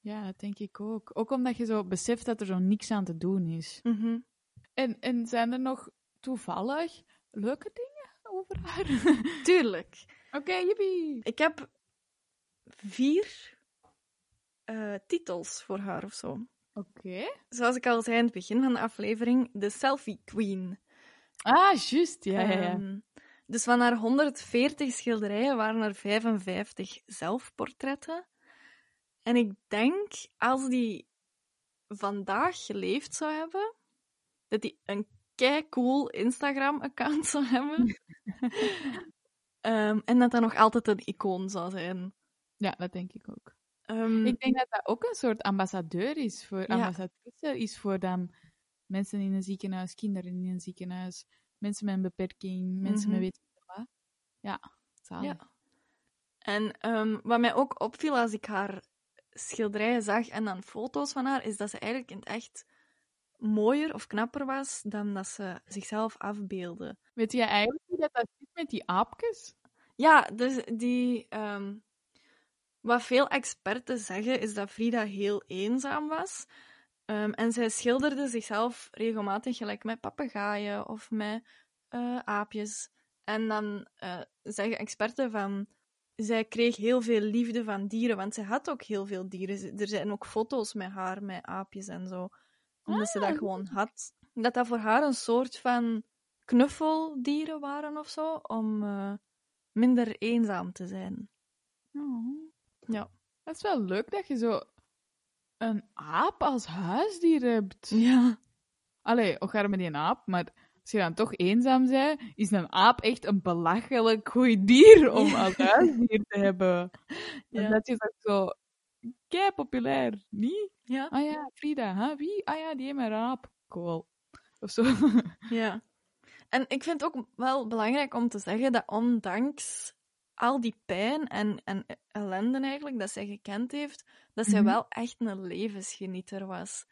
Ja, dat denk ik ook. Ook omdat je zo beseft dat er zo niks aan te doen is. Mhm. En, en zijn er nog toevallig leuke dingen over haar? Tuurlijk. Oké, jippie. Ik heb vier eh, titels voor haar of zo. Oké. Zoals ik al zei in het begin van de aflevering, de Selfie Queen. Ah, juist. Ja, ja, ja. Ehm, dus van haar 140 schilderijen waren er 55 zelfportretten. En ik denk, als die vandaag geleefd zou hebben, dat die een kei cool Instagram-account zou hebben. Ehm, en dat dat nog altijd een icoon zou zijn. Ja, dat denk ik ook. Ehm, Ik denk dat dat ook een soort ambassadeur is voor, Ja. ambassadrice is voor dan mensen in een ziekenhuis, kinderen in een ziekenhuis, mensen met een beperking, mensen Mhm. met weet ik wat. Ja, zalig. Ja. En ehm, wat mij ook opviel als ik haar schilderijen zag en dan foto's van haar, is dat ze eigenlijk in het echt mooier of knapper was dan dat ze zichzelf afbeelde. Weet je eigenlijk hoe dat, dat zit met die aapjes? Ja, dus die. ehm, wat veel experten zeggen, is dat Frida heel eenzaam was. Ehm, en zij schilderde zichzelf regelmatig gelijk met papegaaien of met eh, aapjes. En dan eh, zeggen experten van. Zij kreeg heel veel liefde van dieren, want zij had ook heel veel dieren. Er zijn ook foto's met haar, met aapjes en zo. Omdat ze dat Ah, gewoon had. Dat dat voor haar een soort van knuffeldieren waren of zo, om eh, minder eenzaam te zijn. Oh. Ja. Dat is wel leuk dat je zo een aap als huisdier hebt. Ja. Allee, ook met die aap, maar als je dan toch eenzaam bent, is een aap echt een belachelijk goed dier om Ja. als huisdier te hebben. Ja. En dat is ook zo kei populair, niet? Ja. Ah ja, Frida, hè? wie? Ah ja, die heeft een aap. Cool. Of zo. ja. En ik vind het ook wel belangrijk om te zeggen dat ondanks al die pijn en, en ellende eigenlijk dat zij gekend heeft, dat zij Mhm. wel echt een levensgenieter was.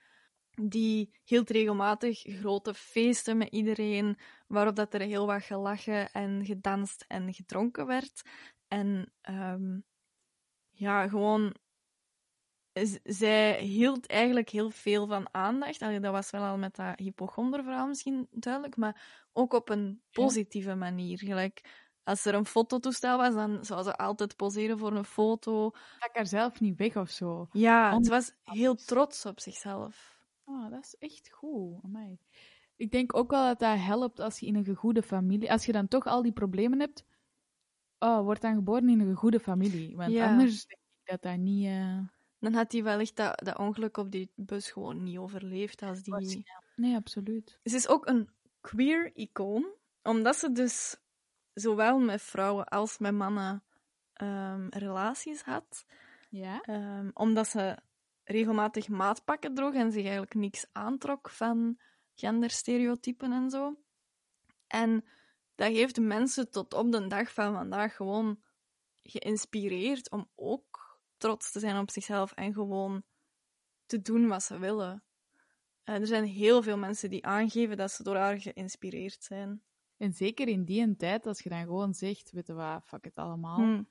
Die hield regelmatig grote feesten met iedereen, waarop dat er heel wat gelachen en gedanst en gedronken werd. En ehm, ja, gewoon zij hield eigenlijk heel veel van aandacht. Allee, dat was wel al met dat hypochonderverhaal misschien duidelijk, maar ook op een positieve manier. Gelijk, als er een fototoestel was, dan zou ze altijd poseren voor een foto. Stak haar zelf niet weg of zo. Ja, Om- ze was heel trots op zichzelf. Ah, dat is echt goed. Amai. Ik denk ook wel dat dat helpt als je in een goede familie... Als je dan toch al die problemen hebt, oh, word dan geboren in een goede familie. Want Ja. anders denk ik dat dat niet... eh, Dan had hij wellicht dat, dat ongeluk op die bus gewoon niet overleefd. Als die... Nee, absoluut. Ze is ook een queer icoon, omdat ze dus zowel met vrouwen als met mannen ehm, relaties had. Ja? Ehm, omdat ze regelmatig maatpakken droeg en zich eigenlijk niks aantrok van genderstereotypen en zo. En dat heeft mensen tot op de dag van vandaag gewoon geïnspireerd om ook trots te zijn op zichzelf en gewoon te doen wat ze willen. Eh, er zijn heel veel mensen die aangeven dat ze door haar geïnspireerd zijn. En zeker in die een tijd, als je dan gewoon zegt, weet je wat, fuck het allemaal. Hm.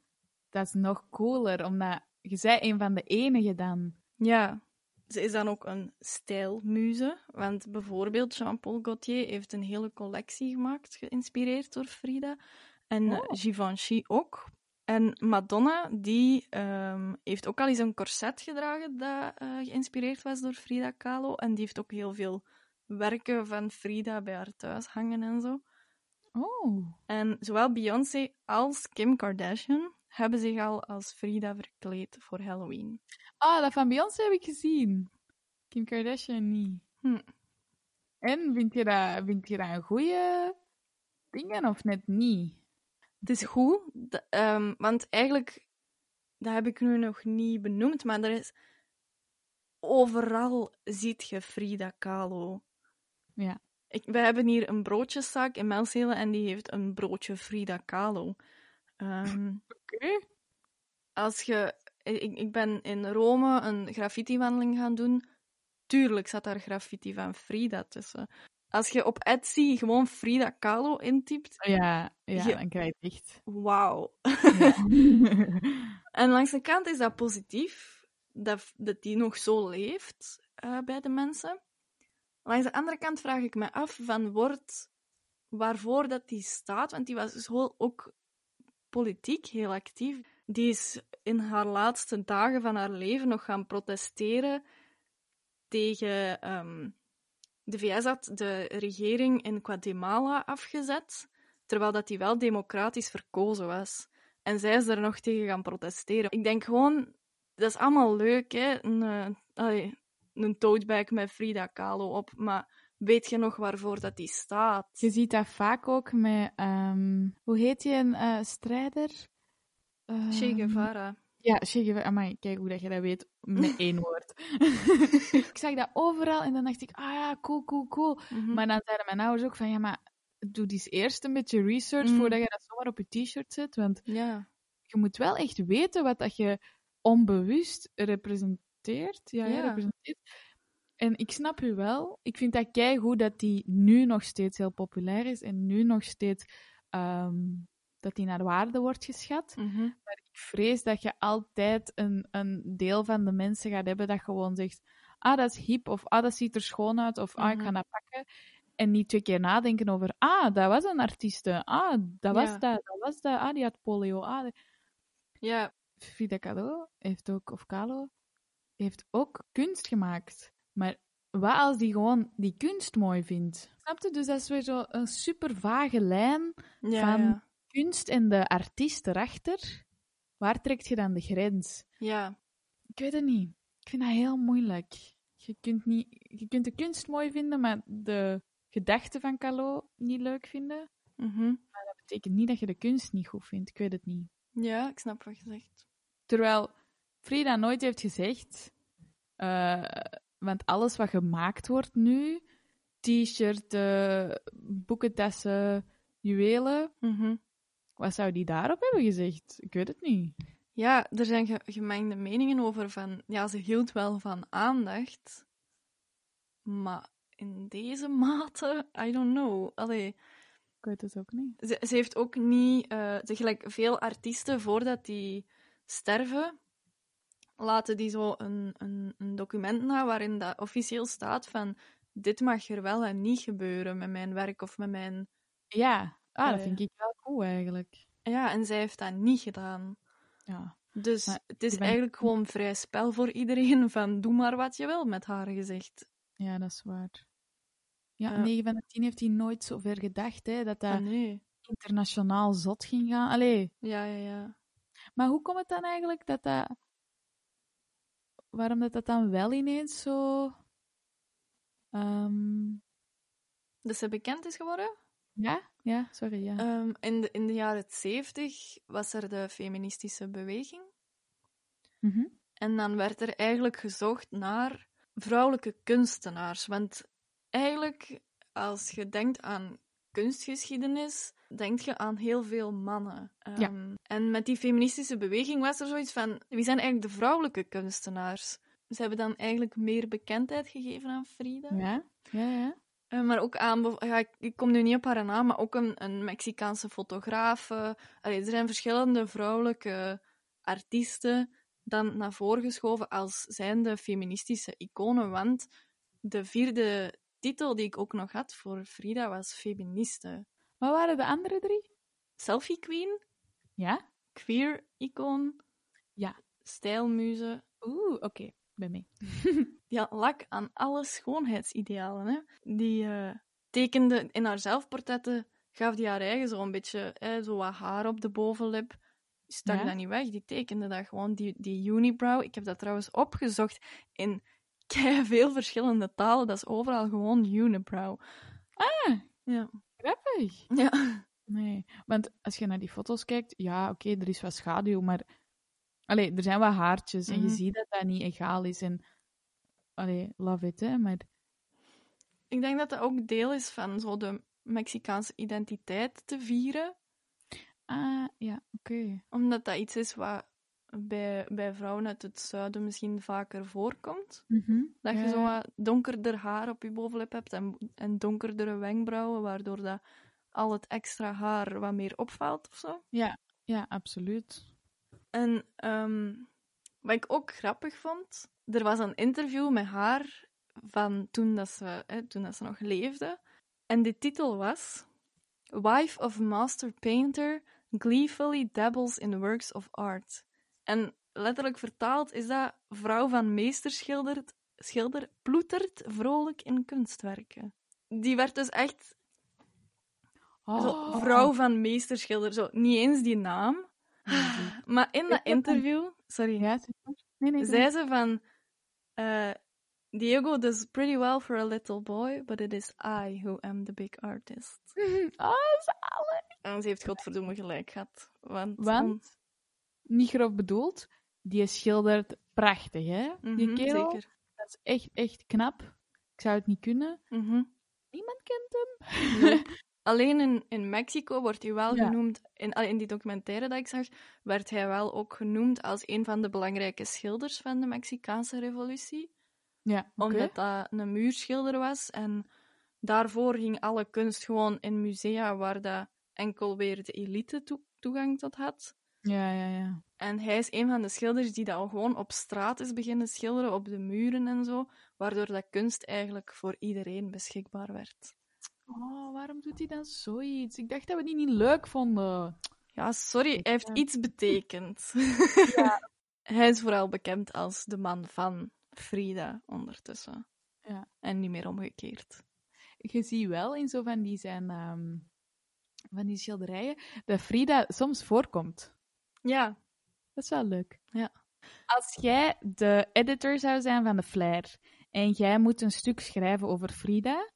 Dat is nog cooler, omdat je zei een van de enige dan. Ja, ze is dan ook een stijlmuze. Want bijvoorbeeld Jean-Paul Gaultier heeft een hele collectie gemaakt, geïnspireerd door Frida. En Oh. Givenchy ook. En Madonna, die ehm, heeft ook al eens een corset gedragen dat eh, geïnspireerd was door Frida Kahlo. En die heeft ook heel veel werken van Frida bij haar thuis hangen en zo. Oh. En zowel Beyoncé als Kim Kardashian hebben zich al als Frida verkleed voor Halloween. Ah, dat van Beyoncé heb ik gezien. Kim Kardashian niet. Hm. En vind je dat, vind je dat een goede dingen of net niet? Het is goed, ehm, want eigenlijk, dat heb ik nu nog niet benoemd, maar er is overal ziet je Frida Kahlo. Ja. Ik, wij hebben hier een broodjeszaak in Melzelen en die heeft een broodje Frida Kahlo. Ehm, Oké. als je... Ik, ik ben in Rome een graffiti-wandeling gaan doen. Tuurlijk zat daar graffiti van Frida tussen. Als je op Etsy gewoon Frida Kahlo intypt, Ja, ja Je- dan krijg je het echt. wauw. Ja. En langs de kant is dat positief, dat, dat die nog zo leeft eh, bij de mensen. Langs de andere kant vraag ik me af van wordt waarvoor dat die staat, want die was dus ook politiek heel actief. Die is in haar laatste dagen van haar leven nog gaan protesteren tegen... ehm, de VS had de regering in Guatemala afgezet, terwijl dat die wel democratisch verkozen was. En zij is er nog tegen gaan protesteren. Ik denk gewoon, dat is allemaal leuk, hè? Een, eh, een toadbag met Frida Kahlo op, maar weet je nog waarvoor dat die staat? Je ziet dat vaak ook met, ehm, hoe heet die een eh, strijder? Che Ehm, Guevara. Ja, Che Guevara. Amai, kijk hoe dat je dat weet met één woord. ik zag dat overal en dan dacht ik, ah ja, cool, cool, cool. Mhm. Maar dan zeiden mijn ouders ook van, ja, maar doe eens eerst een beetje research Mm. voordat je dat zomaar op je t-shirt zet. Want Ja. je moet wel echt weten wat dat je onbewust representeert. Ja, ja. Ja. representeert. En ik snap u wel. Ik vind dat goed dat die nu nog steeds heel populair is en nu nog steeds ehm, dat die naar waarde wordt geschat. Mhm. Maar ik vrees dat je altijd een, een deel van de mensen gaat hebben dat gewoon zegt: Ah, dat is hip, of ah, dat ziet er schoon uit, of ah, ik Mhm. ga dat pakken. En niet twee keer nadenken over: Ah, dat was een artieste. Ah, dat was Ja. dat, dat was dat. Ah, die had polio. Ah, Ja, Frida Kahlo heeft ook, of Kahlo, heeft ook kunst gemaakt. Maar wat als die gewoon die kunst mooi vindt? Snap je? Dus dat is weer zo een super vage lijn. ja, Van- ja. Kunst en de artiest erachter. Waar trekt je dan de grens? ja. Ik weet het niet. Ik vind dat heel moeilijk. Je kunt, niet, je kunt de kunst mooi vinden, maar de gedachten van Kahlo niet leuk vinden. Mhm. Dat betekent niet dat je de kunst niet goed vindt. Ik weet het niet. ja, ik snap wat je zegt. Terwijl Frida nooit heeft gezegd, eh, want alles wat gemaakt wordt nu, t-shirt, eh, boekentassen, juwelen, Mhm. wat zou die daarop hebben gezegd? Ik weet het niet. Ja, er zijn ge- gemengde meningen over van... Ja, ze hield wel van aandacht. Maar in deze mate, I don't know. Allee, Ik weet het ook niet. ze, ze heeft ook niet... eh ze gelijk veel artiesten, voordat die sterven, laten die zo een, een, een document na waarin dat officieel staat van... Dit mag er wel en niet gebeuren met mijn werk of met mijn... Ja, ah, dat Eh. vind ik wel cool eigenlijk. Ja, en zij heeft dat niet gedaan. Ja. Dus Maar het is ben- eigenlijk gewoon vrij spel voor iedereen van doe maar wat je wil met haar gezicht. ja, dat is waar. Ja, Ja. 9 van de 10 heeft hij nooit zo ver gedacht, hè, dat dat Ah, nee. internationaal zot ging gaan. Allee, Ja, ja, ja. maar hoe komt het dan eigenlijk dat dat... Waarom dat dat dan wel ineens zo... ehm, Dus ze bekend is geworden? Ja? Ja, sorry, ja. Ehm, in, de, in de jaren zeventig was er de feministische beweging. Mhm. En dan werd er eigenlijk gezocht naar vrouwelijke kunstenaars. Want eigenlijk, als je denkt aan kunstgeschiedenis, denk je aan heel veel mannen. Ja. Ehm, En met die feministische beweging was er zoiets van: wie zijn eigenlijk de vrouwelijke kunstenaars? ze hebben dan eigenlijk meer bekendheid gegeven aan Frida. Ja, ja, ja. Eh, maar ook aan, ja, ik, ik kom nu niet op haar naam, maar ook een, een Mexicaanse fotograaf. Allee, er zijn verschillende vrouwelijke artiesten dan naar voren geschoven als zijnde feministische iconen. Want de vierde titel die ik ook nog had voor Frida was feministe. Wat waren de andere drie? Selfie queen, Ja? queer icoon, Ja. stijlmuze. Oeh, oké. Mee. Die had lak aan alle schoonheidsidealen. Hè. Die eh, tekende in haar zelfportretten, gaf die haar eigen zo'n beetje hè, zo wat haar op de bovenlip. Stak Ja. dat niet weg, die tekende dat gewoon, die, die unibrow. Ik heb dat trouwens opgezocht in veel verschillende talen. Dat is overal gewoon unibrow. Ah, Ja. Grappig. ja. Nee, want als je naar die foto's kijkt, ja, oké, er is wat schaduw, maar... Allee, er zijn wat haartjes en je Mhm. ziet dat dat niet egaal is. En... Allee, love it, hè, maar... Ik denk dat dat ook deel is van zo de Mexicaanse identiteit te vieren. Ah, ja, oké. Omdat dat iets is wat bij, bij vrouwen uit het zuiden misschien vaker voorkomt. Mhm. Dat je Ja, zo ja. wat donkerder haar op je bovenlip hebt en, en donkerdere wenkbrauwen, waardoor dat al het extra haar wat meer opvalt of zo. Ja, absoluut. En ehm, wat ik ook grappig vond, er was een interview met haar van toen, dat ze, hè, toen dat ze nog leefde. En de titel was Wife of Master Painter gleefully dabbles in works of art. En letterlijk vertaald is dat vrouw van meesterschilder schilder ploetert vrolijk in kunstwerken. Die werd dus echt Oh. zo, vrouw van meesterschilder, zo niet eens die naam. Maar in dat interview, sorry, Ja. Nee, nee. zei ze van eh, Diego does pretty well for a little boy, but it is I who am the big artist. Oh, zalig. En ze heeft godverdomme gelijk gehad. Want, Want? Niet grof bedoeld. Die schildert prachtig, hè? Mhm, Die kerel, Zeker. dat is echt, echt knap. Ik zou het niet kunnen. Mhm. Niemand kent hem. Alleen in, in Mexico wordt hij wel Ja. genoemd, in, in die documentaire dat ik zag, werd hij wel ook genoemd als een van de belangrijke schilders van de Mexicaanse revolutie. Ja. Omdat dat een muurschilder was. En daarvoor ging alle kunst gewoon in musea waar dat enkel weer de elite toe- toegang tot had. Ja, ja, ja. En hij is een van de schilders die dat al gewoon op straat is beginnen schilderen, op de muren en zo, waardoor dat kunst eigenlijk voor iedereen beschikbaar werd. Oh, waarom doet hij dan zoiets? Ik dacht dat we die niet leuk vonden. Ja, sorry, hij heeft Ja. iets betekend. hij is vooral bekend als de man van Frida ondertussen. Ja. En niet meer omgekeerd. Je ziet wel in zo van die zijn ehm, van die schilderijen dat Frida soms voorkomt. Ja, Dat is wel leuk. Ja. Als jij de editor zou zijn van de Flair en jij moet een stuk schrijven over Frida,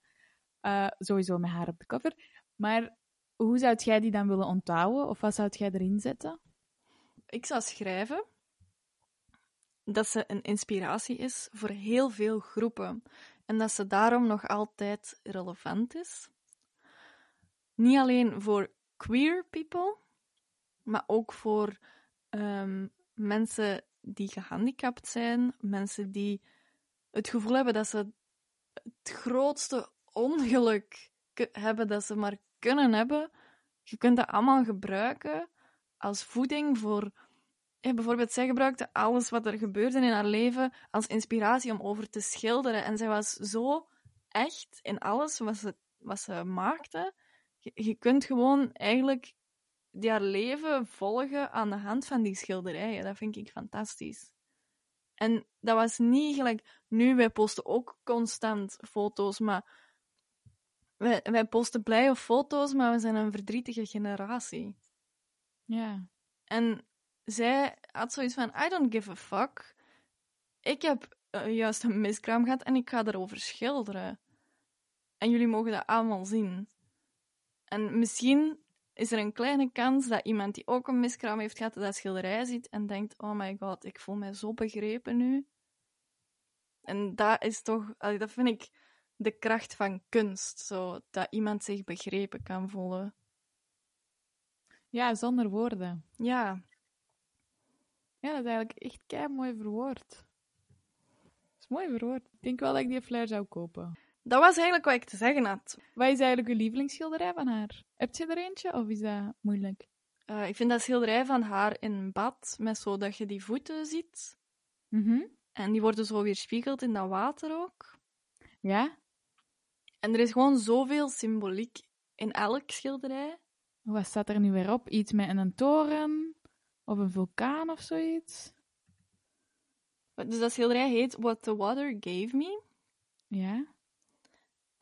eh, sowieso met haar op de cover, maar hoe zou jij die dan willen onthouden? Of wat zou jij erin zetten? ik zou schrijven dat ze een inspiratie is voor heel veel groepen en dat ze daarom nog altijd relevant is. Niet alleen voor queer people, maar ook voor ehm, mensen die gehandicapt zijn, mensen die het gevoel hebben dat ze het grootste ongeluk hebben dat ze maar kunnen hebben. Je kunt dat allemaal gebruiken als voeding voor. Ja, bijvoorbeeld, zij gebruikte alles wat er gebeurde in haar leven als inspiratie om over te schilderen. En zij was zo echt in alles wat ze, wat ze maakte. Je kunt gewoon eigenlijk die haar leven volgen aan de hand van die schilderijen. Dat vind ik fantastisch. En dat was niet gelijk... Nu, wij posten ook constant foto's, maar... Wij, wij posten blije foto's, maar we zijn een verdrietige generatie. Ja. En zij had zoiets van: I don't give a fuck. Ik heb eh, juist een miskraam gehad en ik ga erover schilderen. En jullie mogen dat allemaal zien. En misschien is er een kleine kans dat iemand die ook een miskraam heeft gehad, dat schilderij ziet en denkt: Oh my god, ik voel mij zo begrepen nu. En dat is toch, dat vind ik de kracht van kunst. Zo, dat iemand zich begrepen kan voelen. ja, zonder woorden. Ja, Ja, dat is eigenlijk echt kei mooi verwoord. is mooi verwoord. Ik denk wel dat ik die flyer zou kopen. Dat was eigenlijk wat ik te zeggen had. Wat is eigenlijk uw lievelingsschilderij van haar? Heb je er eentje of is dat moeilijk? Eh, ik vind dat schilderij van haar in bad, met zo dat je die voeten ziet. Mhm. En die worden zo weerspiegeld in dat water ook. Ja? En er is gewoon zoveel symboliek in elk schilderij. Wat staat er nu weer op? Iets met een toren? Of een vulkaan of zoiets? Dus dat schilderij heet What the Water Gave Me. Ja?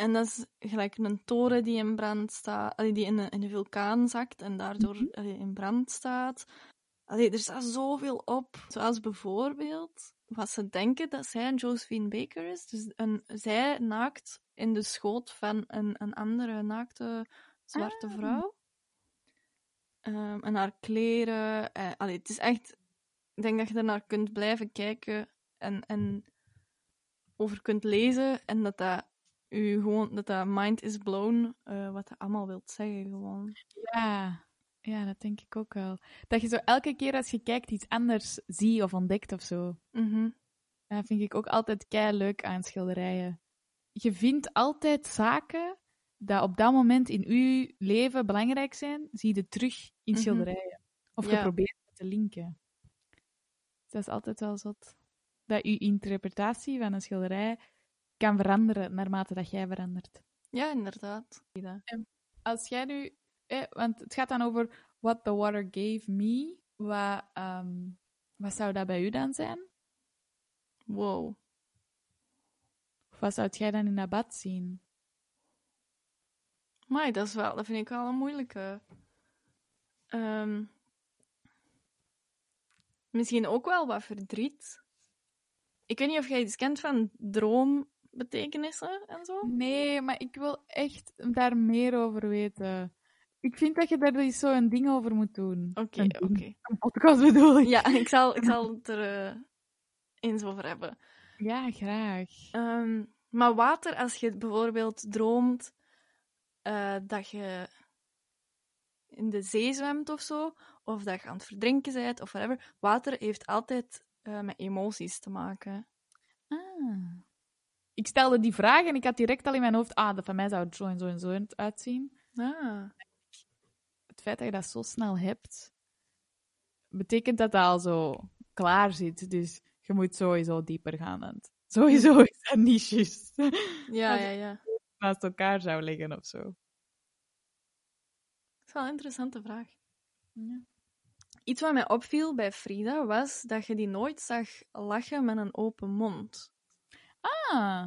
En dat is gelijk een toren die in brand staat, allee, die in een, in een vulkaan zakt en daardoor Mhm. allee, in brand staat. Allee, er staat zoveel op. Zoals bijvoorbeeld wat ze denken dat zij een Josephine Baker is. Dus een, zij naakt in de schoot van een, een andere naakte zwarte Ah. vrouw. Ehm, en haar kleren. eh, allee, het is echt... Ik denk dat je ernaar kunt blijven kijken en, en over kunt lezen. En dat dat u gewoon... Dat dat mind is blown. eh, wat dat allemaal wilt zeggen, gewoon. Ja. Ja, dat denk ik ook wel. Dat je zo elke keer als je kijkt iets anders ziet of ontdekt of zo. Mhm. Dat vind ik ook altijd kei leuk aan schilderijen. Je vindt altijd zaken dat op dat moment in uw leven belangrijk zijn, zie je terug in Mhm. schilderijen. Of je Ja. probeert het te linken. Dus dat is altijd wel zot. Dat je interpretatie van een schilderij kan veranderen naarmate dat jij verandert. Ja, inderdaad. Als jij nu... Eh, want het gaat dan over what the water gave me. Wat, ehm, wat zou dat bij u dan zijn? Wow. Of wat zou jij dan in dat bad zien? Maar dat, is wel, dat vind ik wel een moeilijke. Ehm, misschien ook wel wat verdriet. Ik weet niet of jij iets kent van droombetekenissen en zo. Nee, maar ik wil echt daar meer over weten. Ik vind dat je daar zo een ding over moet doen. Oké, oké. Een podcast bedoel ik. Ja, ik zal, ik zal het er eh, eens over hebben. Ja, graag. Ehm, maar water, als je bijvoorbeeld droomt eh, dat je in de zee zwemt of zo, of dat je aan het verdrinken bent, of whatever, water heeft altijd eh, met emoties te maken. Ah. Ik stelde die vraag en ik had direct al in mijn hoofd, ah, dat van mij zou het zo en zo en zo uitzien. Ah. Het feit dat je dat zo snel hebt, betekent dat dat al zo klaar zit. Dus je moet sowieso dieper gaan. Want sowieso is dat niet juist. Ja, ja, ja. Naast elkaar zou liggen of zo. Dat is wel een interessante vraag. Ja. Iets wat mij opviel bij Frida was dat je die nooit zag lachen met een open mond. Ah,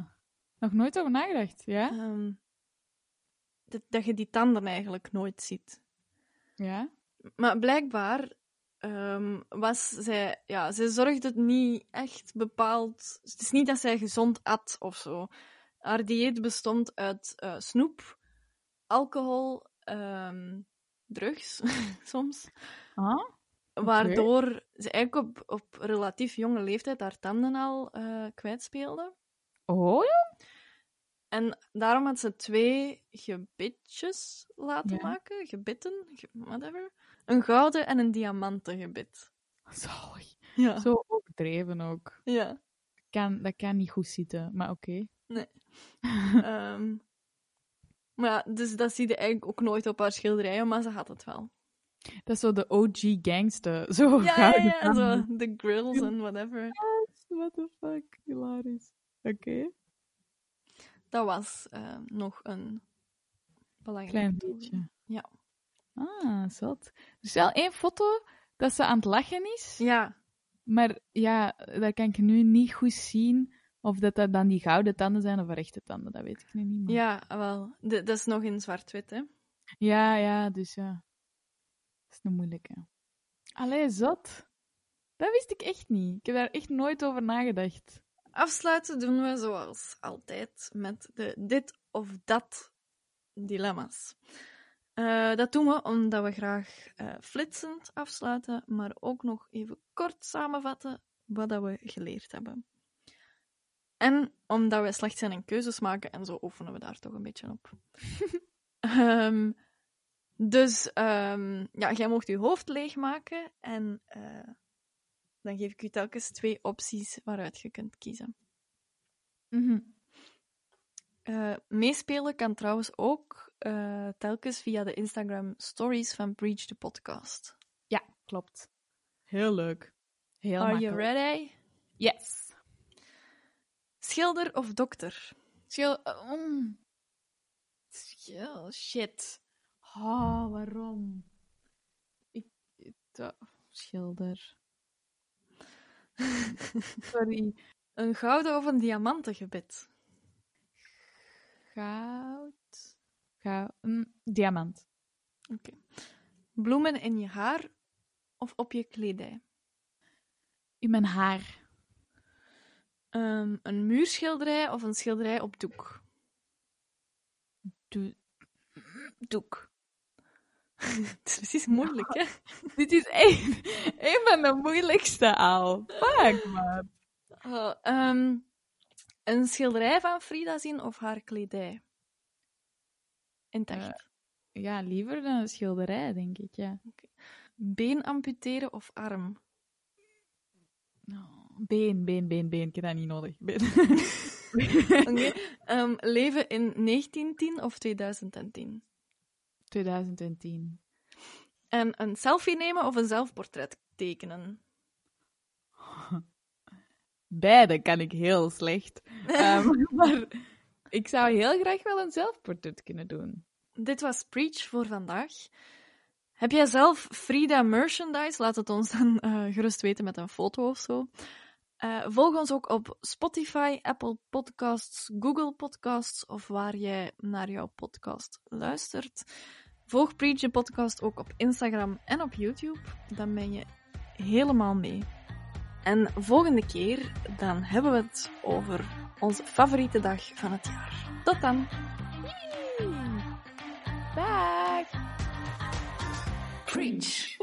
nog nooit over nagedacht, ja? Ehm, dat, dat je die tanden eigenlijk nooit ziet. Ja. Maar blijkbaar ehm, was zij... Ja, zij zorgde het niet echt bepaald... Het is niet dat zij gezond at of zo. Haar dieet bestond uit eh, snoep, alcohol, ehm, drugs soms. Ah? Waardoor ze eigenlijk op, op relatief jonge leeftijd haar tanden al eh kwijtspeelde. Oh ja? En daarom had ze twee gebitjes laten Ja. maken. Gebitten, ge- whatever. Een gouden en een diamanten gebit. Zalig. Ja. Zo overdreven ook. ja. Kan, dat kan niet goed zitten, maar oké. Ehm, maar ja, dus dat zie je eigenlijk ook nooit op haar schilderijen, maar ze had het wel. Dat is zo de OG gangster. Zo Ja, ja. Zo, de grills en whatever. What the fuck, hilarisch. Oké. Dat was eh, nog een belangrijk Klein beetje. Ja. Ah, zot. Is wel één foto dat ze aan het lachen is. Ja, Maar ja, dat kan ik nu niet goed zien. Of dat dat dan die gouden tanden zijn of echte tanden. Dat weet ik nu niet. Maar... ja, wel. De- dat is nog in zwart-wit, hè. ja, ja, dus ja. Dat is een moeilijke. Allee, zot. Dat wist ik echt niet. Ik heb daar echt nooit over nagedacht. Afsluiten doen we zoals altijd met de dit of dat dilemma's. Eh, dat doen we omdat we graag eh, flitsend afsluiten, maar ook nog even kort samenvatten wat dat we geleerd hebben. En omdat we slecht zijn in keuzes maken, en zo oefenen we daar toch een beetje op. Ehm, dus ehm, ja, jij mocht je hoofd leegmaken en eh, dan geef ik u telkens twee opties waaruit je kunt kiezen. Mhm. Eh, meespelen kan trouwens ook eh, telkens via de Instagram stories van Preach the Podcast. Ja, klopt. Heel leuk. Heel Are you ready? Yes. Schilder of dokter? Schil... eh, mm. Schil... Shit. Oh, waarom? Ik... ik- Schilder. Sorry. Een gouden of een diamanten gebed? Goud. Goud. mm, diamant. Bloemen in je haar of op je kledij? In mijn haar. Ehm, een muurschilderij of een schilderij op doek? Doe... Doek. Het is moeilijk, hè? Dit is een, een van de moeilijkste al. Fuck, man. Oh, ehm, een schilderij van Frida zien of haar kledij? In Eh. Ja, liever dan een schilderij, denk ik, ja. Been amputeren of arm? Oh, been, been, been, been. Ik heb dat niet nodig. Been. Oké. Ehm, leven in 1910 of 2010? 2010. En een selfie nemen of een zelfportret tekenen? Beide kan ik heel slecht. Ehm, maar ik zou heel graag wel een zelfportret kunnen doen. Dit was Preach voor vandaag. Heb jij zelf Frida merchandise? Laat het ons dan eh, gerust weten met een foto of zo. Eh, volg ons ook op Spotify, Apple Podcasts, Google Podcasts of waar jij naar jouw podcast luistert. Volg Preach de podcast ook op Instagram en op YouTube. Dan ben je helemaal mee. En volgende keer dan hebben we het over onze favoriete dag van het jaar. Tot dan! Dag! Preach.